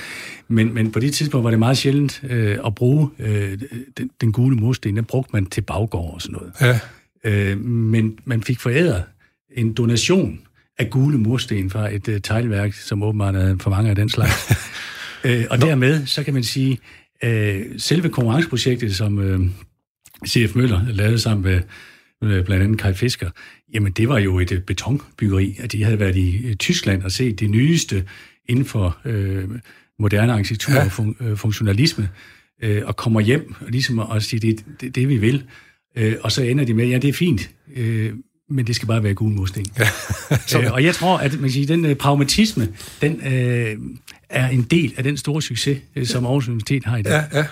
Men, men på det tidspunkt var det meget sjældent øh, at bruge øh, den, den gule mursten. Den brugte man til baggård og sådan noget. Ja. Øh, men man fik foræret en donation af gule mursten fra et uh, teglværk, som åbenbart er for mange af den slags. øh, og Nå. dermed, så kan man sige, øh, selve konkurrenceprojektet, som øh, C.F. Møller lavede sammen med øh, blandt andet Kai Fisker, jamen det var jo et øh, betonbyggeri, at de havde været i øh, Tyskland og set det nyeste inden for øh, moderne arkitektur ja. og fun- øh, funktionalisme, øh, og kommer hjem og ligesom og siger, det er det, det, vi vil. Øh, og så ender de med, ja, det er fint, øh, men det skal bare være gul mursten. Ja. øh, og jeg tror, at man kan sige, den øh, pragmatisme, den øh, er en del af den store succes, øh, som Aarhus Universitet har i dag. Ja, ja.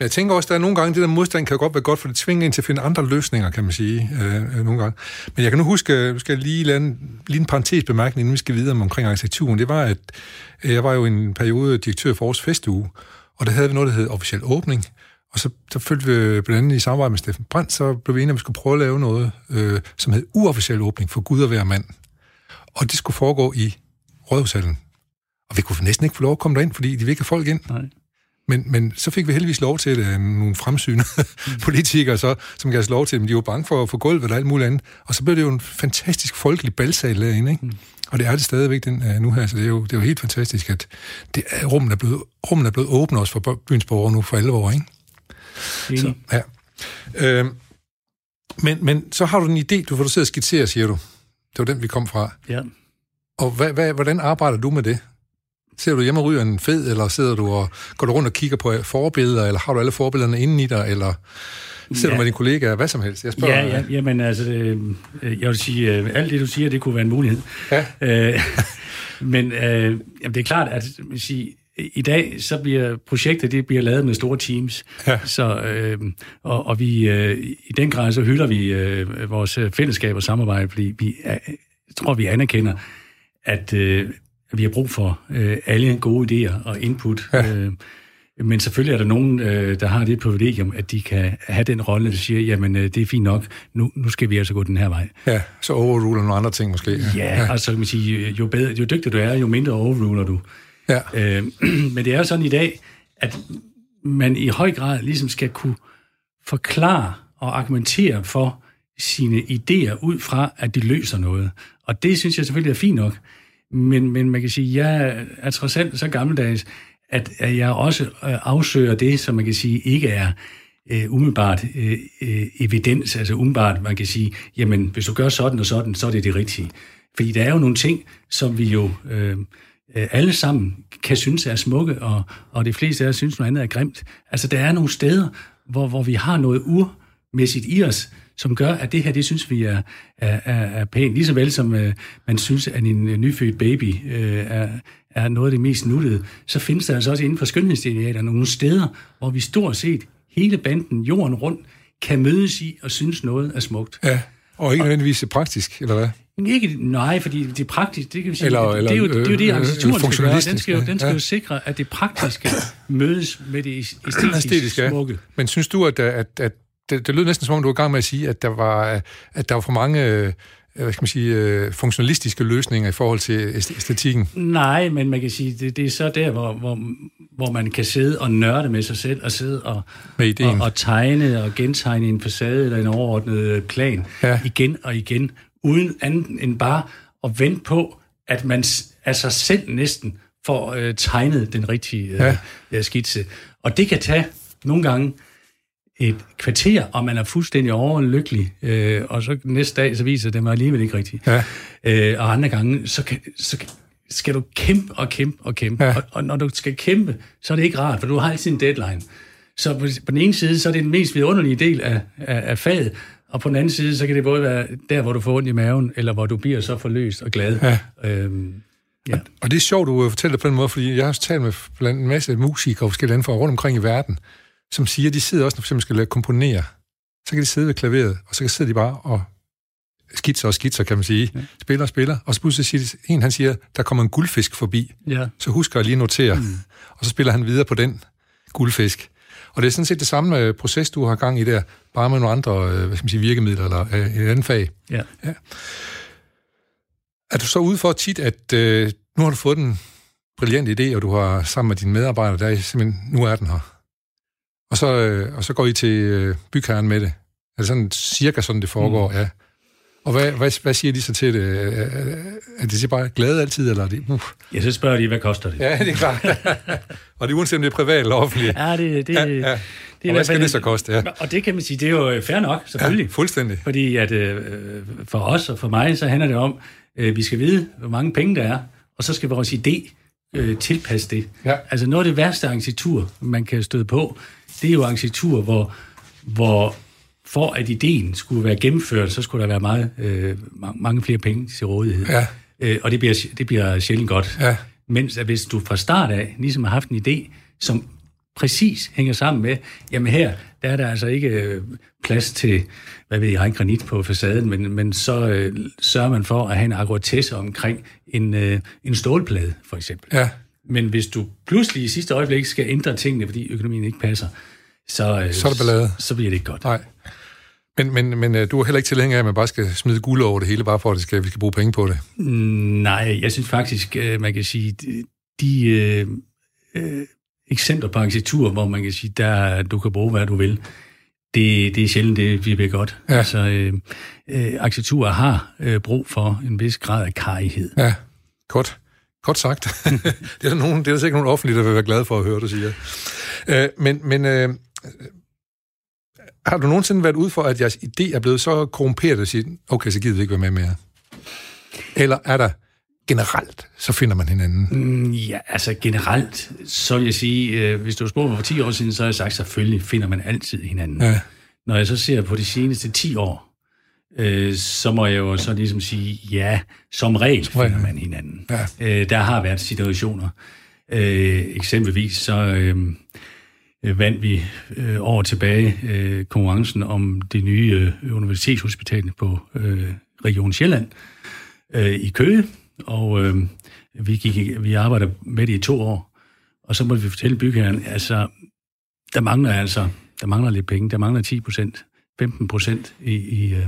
Jeg tænker også, at der er nogle gange, det der modstand kan godt være godt, for det tvinger ind til at finde andre løsninger, kan man sige, øh, øh nogle gange. Men jeg kan nu huske, nu skal lige lade en, lige en parentes bemærkning, inden vi skal videre omkring arkitekturen. Det var, at øh, jeg var jo en periode direktør for Aarhus Festuge, og der havde vi noget, der hed officiel åbning, og så, så følte vi blandt andet i samarbejde med Steffen Brandt, så blev vi enige, at vi skulle prøve at lave noget, øh, som hed uofficiel åbning for Gud og hver mand. Og det skulle foregå i Rådhushallen. Og vi kunne næsten ikke få lov at komme derind, fordi de ville ikke have folk ind. Nej. Men, men så fik vi heldigvis lov til det, nogle fremsynede mm. politikere, så, som gav os lov til det, men de var bange for at få gulvet og alt muligt andet. Og så blev det jo en fantastisk folkelig balsal derinde, ikke? Mm. Og det er det stadigvæk den, uh, nu her, så det er, jo, det er jo helt fantastisk, at det, rummet, er blevet, rummet er blevet åbnet også for byens borgere nu for 11 år, Så, ja. Øh, men, men så har du en idé, du får du sidde og skitsere, siger du. Det var den, vi kom fra. Ja. Og hvad, hvad, hvordan arbejder du med det? Ser du hjemme og ryger en fed, eller sidder du og går du rundt og kigger på forbilleder, eller har du alle forbillederne inde i dig, eller sidder ja. du med dine kollegaer, hvad som helst? Jeg spørger, ja, ja, jamen altså, øh, jeg vil sige, øh, alt det du siger, det kunne være en mulighed. Ja. Øh, men øh, jamen, det er klart, at sige, i dag så bliver projektet det bliver lavet med store teams. Ja. Så, øh, og, og vi øh, i den grad så hylder vi øh, vores fællesskab og samarbejde, fordi vi er, tror, vi anerkender, at øh, vi har brug for øh, alle gode idéer og input. Ja. Øh, men selvfølgelig er der nogen, øh, der har det privilegium, at de kan have den rolle, der siger, jamen øh, det er fint nok, nu, nu skal vi altså gå den her vej. Ja, så overruler nogle andre ting måske. Ja, ja. altså kan man sige, jo, bedre, jo dygtigere du er, jo mindre overruler du. Ja. Øh, men det er jo sådan i dag, at man i høj grad ligesom skal kunne forklare og argumentere for sine idéer ud fra, at de løser noget. Og det synes jeg selvfølgelig er fint nok. Men, men man kan sige, at jeg er trods alt så gammeldags, at, at jeg også øh, afsøger det, som man kan sige ikke er øh, umiddelbart øh, øh, evidens, altså umiddelbart, man kan sige, jamen hvis du gør sådan og sådan, så er det det rigtige. Fordi der er jo nogle ting, som vi jo Øh, alle sammen kan synes er smukke, og, og de fleste af os synes noget andet er grimt. Altså der er nogle steder, hvor, hvor vi har noget urmæssigt i os, som gør, at det her, det synes vi er, er, er, er pænt. Lige så vel som uh, man synes, at en uh, nyfødt baby uh, er, er noget af det mest nuttede, så findes der altså også inden for skønhedsidealer nogle steder, hvor vi stort set hele banden jorden rundt kan mødes i og synes noget er smukt. Ja, og ikke nødvendigvis praktisk, eller hvad? Ikke, nej, fordi det praktiske, det kan vi sige, eller, det, eller, det, er jo, det er jo det, arkitekturen skal gøre. Den skal jo, den skal ja. jo sikre, at det praktiske mødes med det æstetisk, æstetisk ja. smukke. Men synes du, at, at, at det, det lød næsten som om, du var i gang med at sige, at der var, at der var for mange øh, hvad skal man sige, øh, funktionalistiske løsninger i forhold til æstetikken. Nej, men man kan sige, det, det er så der, hvor, hvor, hvor man kan sidde og nørde med sig selv, og sidde og, med og, og tegne og gentegne en facade eller en overordnet plan ja. igen og igen, uden andet end bare at vente på, at man af sig selv næsten får øh, tegnet den rigtige øh, ja. skitse. Og det kan tage nogle gange et kvarter, og man er fuldstændig overlykkelig, øh, og så næste dag, så viser det mig alligevel ikke rigtigt. Ja. Øh, og andre gange, så, kan, så skal du kæmpe og kæmpe og kæmpe. Ja. Og, og når du skal kæmpe, så er det ikke rart, for du har altid en deadline. Så på, på den ene side, så er det den mest vidunderlige del af, af, af faget, og på den anden side, så kan det både være der, hvor du får ondt i maven, eller hvor du bliver så forløst og glad. Ja. Øhm, ja. Og det er sjovt, du fortæller på den måde, fordi jeg har også talt med blandt en masse musikere og forskellige lande fra rundt omkring i verden, som siger, at de sidder også, når de skal komponere, så kan de sidde ved klaveret, og så kan sidde de bare og skitser og skitser, kan man sige. Ja. Spiller og spiller. Og så pludselig siger en, han siger, der kommer en guldfisk forbi. Ja. Så husker jeg lige at notere. Mm. Og så spiller han videre på den guldfisk. Og det er sådan set det samme øh, proces, du har gang i der, bare med nogle andre øh, hvad skal man sige, virkemidler eller øh, et andet fag. Ja. ja. Er du så ude for tit, at øh, nu har du fået en brilliant idé, og du har sammen med dine medarbejdere, der er simpelthen, nu er den her. Og så, øh, og så går I til øh, bygherren med det. Er det sådan cirka sådan, det foregår? Mm. Ja. Og hvad, hvad, hvad siger de så til det? Er de så bare glade altid, eller er de... Uh. Ja, så spørger de, hvad koster det? Ja, det er klart. og det er uanset om det er privat eller offentligt. Ja, det, det, ja, ja. det er og hvad skal det så koste? Ja. Og det kan man sige, det er jo fair nok, selvfølgelig. Ja, fuldstændig. Fordi at øh, for os og for mig, så handler det om, øh, vi skal vide, hvor mange penge der er, og så skal vores idé øh, tilpasse det. Ja. Altså noget af det værste arkitektur, man kan støde på, det er jo arkitektur, hvor, hvor for at ideen skulle være gennemført, så skulle der være meget, øh, mange flere penge til rådighed. Ja. Øh, og det bliver, det bliver sjældent godt. Ja. Mens at hvis du fra start af ligesom har haft en idé, som præcis hænger sammen med, jamen her, der er der altså ikke øh, plads til, hvad ved jeg, en granit på facaden, men, men så øh, sørger man for at have en akkuratesse omkring en, øh, en stålplade, for eksempel. Ja. Men hvis du pludselig i sidste øjeblik skal ændre tingene, fordi økonomien ikke passer, så, øh, så, er det ballade. så bliver det ikke godt. Nej. Men, men, men øh, du er heller ikke tilhænger af, at man bare skal smide guld over det hele, bare for at det skal, vi skal bruge penge på det? Mm, nej, jeg synes faktisk, øh, man kan sige, de, de øh, øh, eksempler på arkitektur, hvor man kan sige, der du kan bruge, hvad du vil, det, det er sjældent, det bliver godt. Ja. Altså, øh, øh, arkitektur har øh, brug for en vis grad af karighed. Ja, godt. Godt sagt. det, er der nogen, det er der sikkert nogen offentlige, der vil være glade for at høre, du siger. Øh, men men øh, har du nogensinde været ude for, at jeres idé er blevet så korrumperet, at sige, okay, så gider vi ikke være med mere? Eller er der generelt, så finder man hinanden? Mm, ja, altså generelt, så vil jeg sige, øh, hvis du spurgte mig for 10 år siden, så har jeg sagt, selvfølgelig finder man altid hinanden. Ja. Når jeg så ser på de seneste 10 år, øh, så må jeg jo så ligesom sige, ja, som regel finder man hinanden. Ja. Øh, der har været situationer. Øh, eksempelvis så... Øh, øh, vandt vi øh, år tilbage øh, konkurrencen om det nye øh, universitetshospital på øh, Region Sjælland øh, i Køge, og øh, vi, gik, vi arbejder med det i to år, og så måtte vi fortælle bygherren, altså, der mangler altså, der mangler lidt penge, der mangler 10 procent, 15 procent i, i, øh,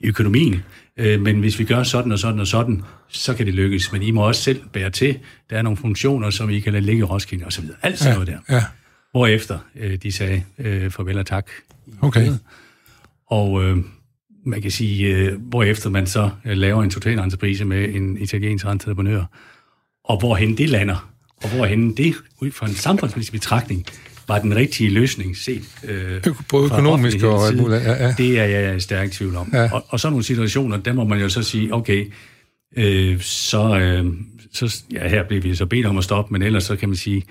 i økonomien, øh, men hvis vi gør sådan og sådan og sådan, så kan det lykkes, men I må også selv bære til, der er nogle funktioner, som I kan lade ligge i Roskilde og så videre, alt sådan ja, noget der. Ja. Hvorefter øh, de sagde øh, farvel og tak. Okay. Og øh, man kan sige, øh, hvorefter man så øh, laver en total entreprise med en italiensk entreprenør, og hvorhen det lander, og hvorhen det, ud fra en samfundsmæssig betragtning, var den rigtige løsning set. Øh, Både økonomisk og muligt. Ja, ja. Det er jeg stærkt tvivl om. Ja. Og, og så nogle situationer, der må man jo så sige, okay, øh, så, øh, så ja, her bliver vi så bedt om at stoppe, men ellers så kan man sige,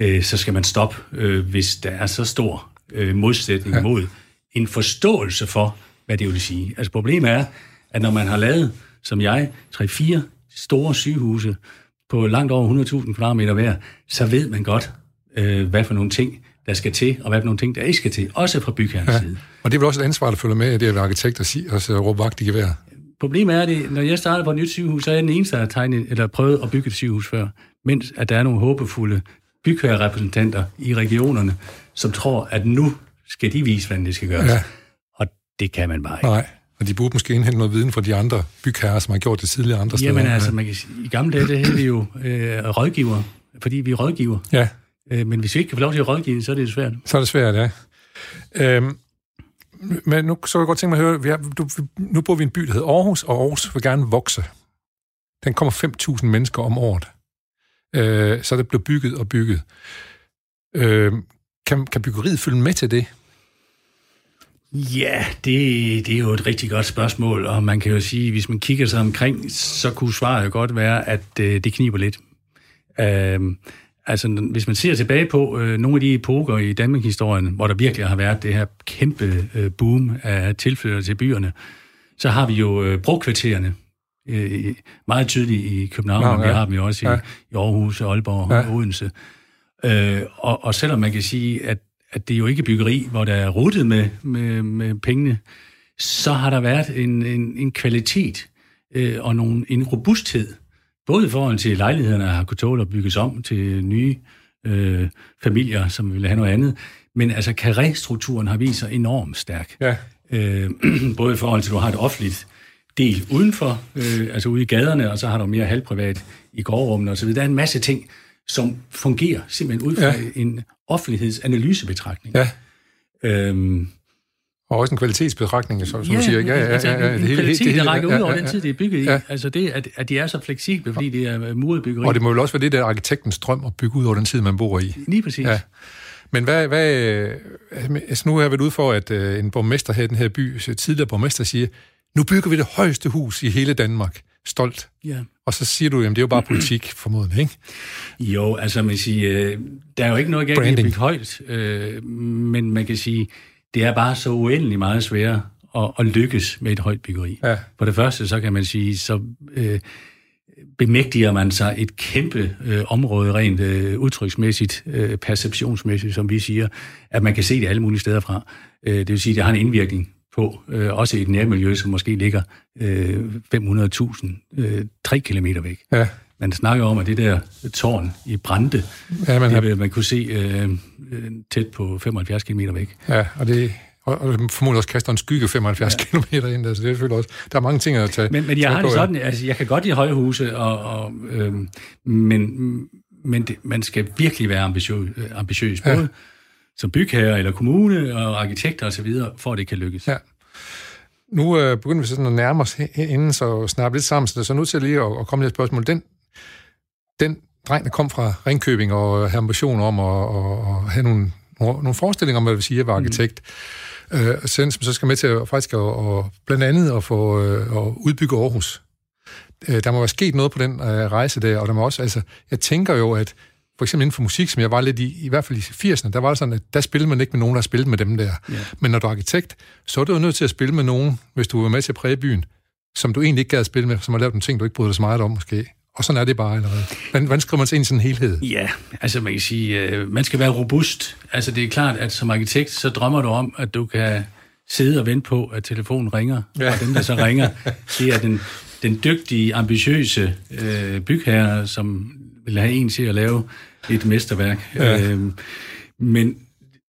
øh, så skal man stoppe, øh, hvis der er så stor øh, modsætning ja. mod en forståelse for, hvad det vil sige. Altså problemet er, at når man har lavet, som jeg, 3-4 store sygehuse på langt over 100.000 kvadratmeter hver, så ved man godt, øh, hvad for nogle ting, der skal til, og hvad for nogle ting, der ikke skal til, også fra bygherrens ja. side. Og det er vel også et ansvar, der følger med, det at være arkitekt og, sige, og så råbe vagt i gevær. Problemet er, det, når jeg startede på et nyt sygehus, så er jeg den eneste, der har tegnet, eller prøvet at bygge et sygehus før, mens at der er nogle håbefulde bygherrerepræsentanter i regionerne, som tror, at nu skal de vise, hvordan det skal gøres. Ja. Og det kan man bare ikke. Nej. Og de burde måske indhente noget viden fra de andre bygherrer, som har gjort det tidligere andre steder. Jamen altså, man kan sige, i gamle dage, det havde vi jo øh, rådgiver, fordi vi er rådgiver. Ja. Øh, men hvis vi ikke kan få lov til at rådgive, så er det svært. Så er det svært, ja. Øhm, men nu så jeg godt tænke mig at høre, vi har, du, nu bor vi i en by, der hedder Aarhus, og Aarhus vil gerne vokse. Den kommer 5.000 mennesker om året. Øh, så er det blevet bygget og bygget. Øh, kan, kan byggeriet følge med til det? Ja, det, det er jo et rigtig godt spørgsmål, og man kan jo sige, hvis man kigger sig omkring, så kunne svaret jo godt være, at øh, det kniber lidt. Øh, altså, hvis man ser tilbage på øh, nogle af de epoker i Danmark-historien, hvor der virkelig har været det her kæmpe øh, boom af tilflyttere til byerne, så har vi jo øh, brugkvartererne, øh, meget tydeligt i København, ja, ja. vi har dem jo også i, ja. i Aarhus, Aalborg og ja. Odense. Øh, og, og selvom man kan sige, at, at det er jo ikke byggeri, hvor der er ruttet med, med, med pengene, så har der været en, en, en kvalitet øh, og nogle, en robusthed, både i forhold til lejlighederne, der har kunnet tåle at bygges om til nye øh, familier, som vil have noget andet, men altså karriestrukturen har vist sig enormt stærk. Ja. Øh, både i forhold til, at du har et offentligt del udenfor, øh, altså ude i gaderne, og så har du mere halvprivat i gårdrummene osv. Der er en masse ting, som fungerer simpelthen ud fra ja. en offentlighedsanalysebetragtning. Ja. Øhm, og også en kvalitetsbetragtning, som, som ja, du siger. Ja, ja, ja, ja, ja, det hele, kvalitet, det, det, der rækker ja, ud over ja, den tid, det er bygget ja. i. Altså det, at, at de er så fleksible, fordi det er muret byggeri. Og det må jo også være det der arkitektens drøm at bygge ud over den tid, man bor i. Lige præcis. Ja. Men hvad, hvad, altså nu har jeg været ude for, at uh, en borgmester her i den her by, tidligere borgmester, siger, nu bygger vi det højeste hus i hele Danmark. Stolt. Ja. Og så siger du, jamen det er jo bare politik, formodentlig, ikke? Jo, altså man siger, øh, der er jo ikke noget galt i at bygge højt, øh, men man kan sige, det er bare så uendelig meget sværere at, at lykkes med et højt byggeri. Ja. For det første, så kan man sige, så øh, bemægtiger man sig et kæmpe øh, område rent øh, udtryksmæssigt, øh, perceptionsmæssigt, som vi siger, at man kan se det alle mulige steder fra. Øh, det vil sige, at det har en indvirkning på, øh, også i et nærmiljø, som måske ligger øh, 500.000, øh, 3 kilometer væk. Ja. Man snakker om, at det der tårn i Brande, ja, man, det vil man kunne se øh, øh, tæt på 75 km væk. Ja, og det og, og formodentlig også kaster en skygge 75 ja. km ind, altså det er selvfølgelig også, der er mange ting at tage Men, men jeg har det sådan, altså jeg kan godt lide høje huse, og, og, øh, men, men det, man skal virkelig være ambitiøs, ambitiøs både ja som bygherre eller kommune og arkitekter osv., for at det kan lykkes. Ja. Nu øh, begynder vi sådan at nærme os inden, så snappe lidt sammen, så det er så nødt til lige at, at komme lidt spørgsmål. Den, den dreng, der kom fra Ringkøbing og havde ambitioner om at, at, at have nogle, nogle forestillinger om, hvad det vil sige at være mm. arkitekt, mm. øh, som så skal med til at, faktisk at, at blandt andet at få øh, at udbygge Aarhus. Øh, der må være sket noget på den øh, rejse der, og der må også, altså, jeg tænker jo, at for eksempel inden for musik, som jeg var lidt i, i hvert fald i 80'erne, der var det sådan, at der spillede man ikke med nogen, der spillede med dem der. Ja. Men når du er arkitekt, så er du jo nødt til at spille med nogen, hvis du er med til at præge byen, som du egentlig ikke gad at spille med, som har lavet nogle ting, du ikke bryder dig så meget om måske. Og sådan er det bare allerede. Hvordan, hvordan skriver man sig ind i sådan en helhed? Ja, altså man kan sige, øh, man skal være robust. Altså det er klart, at som arkitekt, så drømmer du om, at du kan sidde og vente på, at telefonen ringer, ja. og den, der så ringer, det er den, den dygtige, ambitiøse øh, bygherre, som vil have en til at lave et mesterværk. Ja. Øhm, men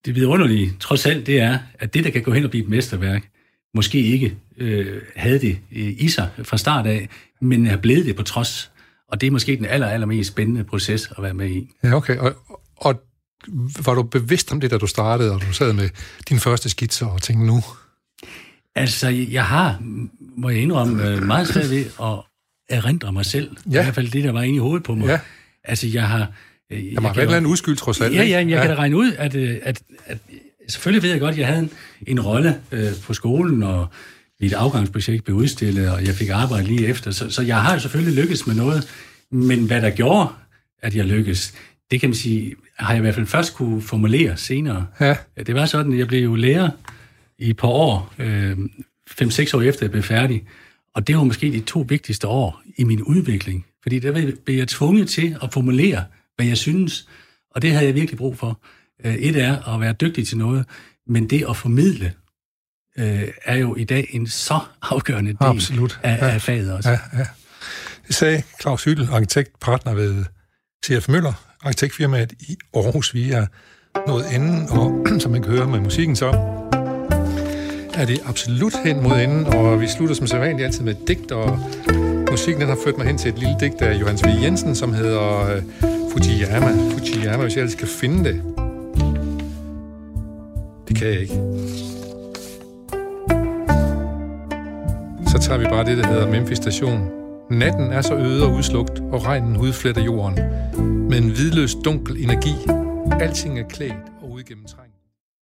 det vidunderlige, trods alt, det er, at det, der kan gå hen og blive et mesterværk, måske ikke øh, havde det øh, i sig fra start af, men er blevet det på trods. Og det er måske den aller, aller mest spændende proces at være med i. Ja, okay. Og, og var du bevidst om det, da du startede, og du sad med din første skitser og tænkte nu? Altså, jeg har, må jeg indrømme, øh, meget svært ved at erindre mig selv. Ja. I hvert fald det, der var inde i hovedet på mig. Ja. Altså, jeg har... Der må have været en uskyld, trods alt. Ja, ja, jeg ja. kan da regne ud, at, øh, at, at selvfølgelig ved jeg godt, at jeg havde en, en rolle øh, på skolen, og mit afgangsprojekt blev udstillet, og jeg fik arbejde lige efter. Så, så jeg har selvfølgelig lykkes med noget, men hvad der gjorde, at jeg lykkedes, det kan man sige, har jeg i hvert fald først kunne formulere senere. Ja. Det var sådan, at jeg blev jo lærer i et par år, øh, 5-6 år efter jeg blev færdig, og det var måske de to vigtigste år i min udvikling. Fordi der blev jeg tvunget til at formulere, hvad jeg synes, og det havde jeg virkelig brug for. Øh, et er at være dygtig til noget, men det at formidle øh, er jo i dag en så afgørende del Absolut. Af, ja. af faget også. Ja, ja. Det sagde Claus Hyttel, arkitektpartner ved CF Møller, arkitektfirmaet i Aarhus. Vi er nået enden, og som man kan høre med musikken så, er det absolut hen mod enden, og vi slutter som sædvanligt altid med et digt, og musikken den har ført mig hen til et lille digt af Johannes V. Jensen, som hedder øh, Fujiyama. Fujiyama, hvis jeg ellers kan finde det. Det kan jeg ikke. Så tager vi bare det, der hedder Memphis Station. Natten er så øde og udslugt, og regnen hudfletter jorden. Med en hvidløs dunkel energi. Alting er klædt og udgennemtrækket.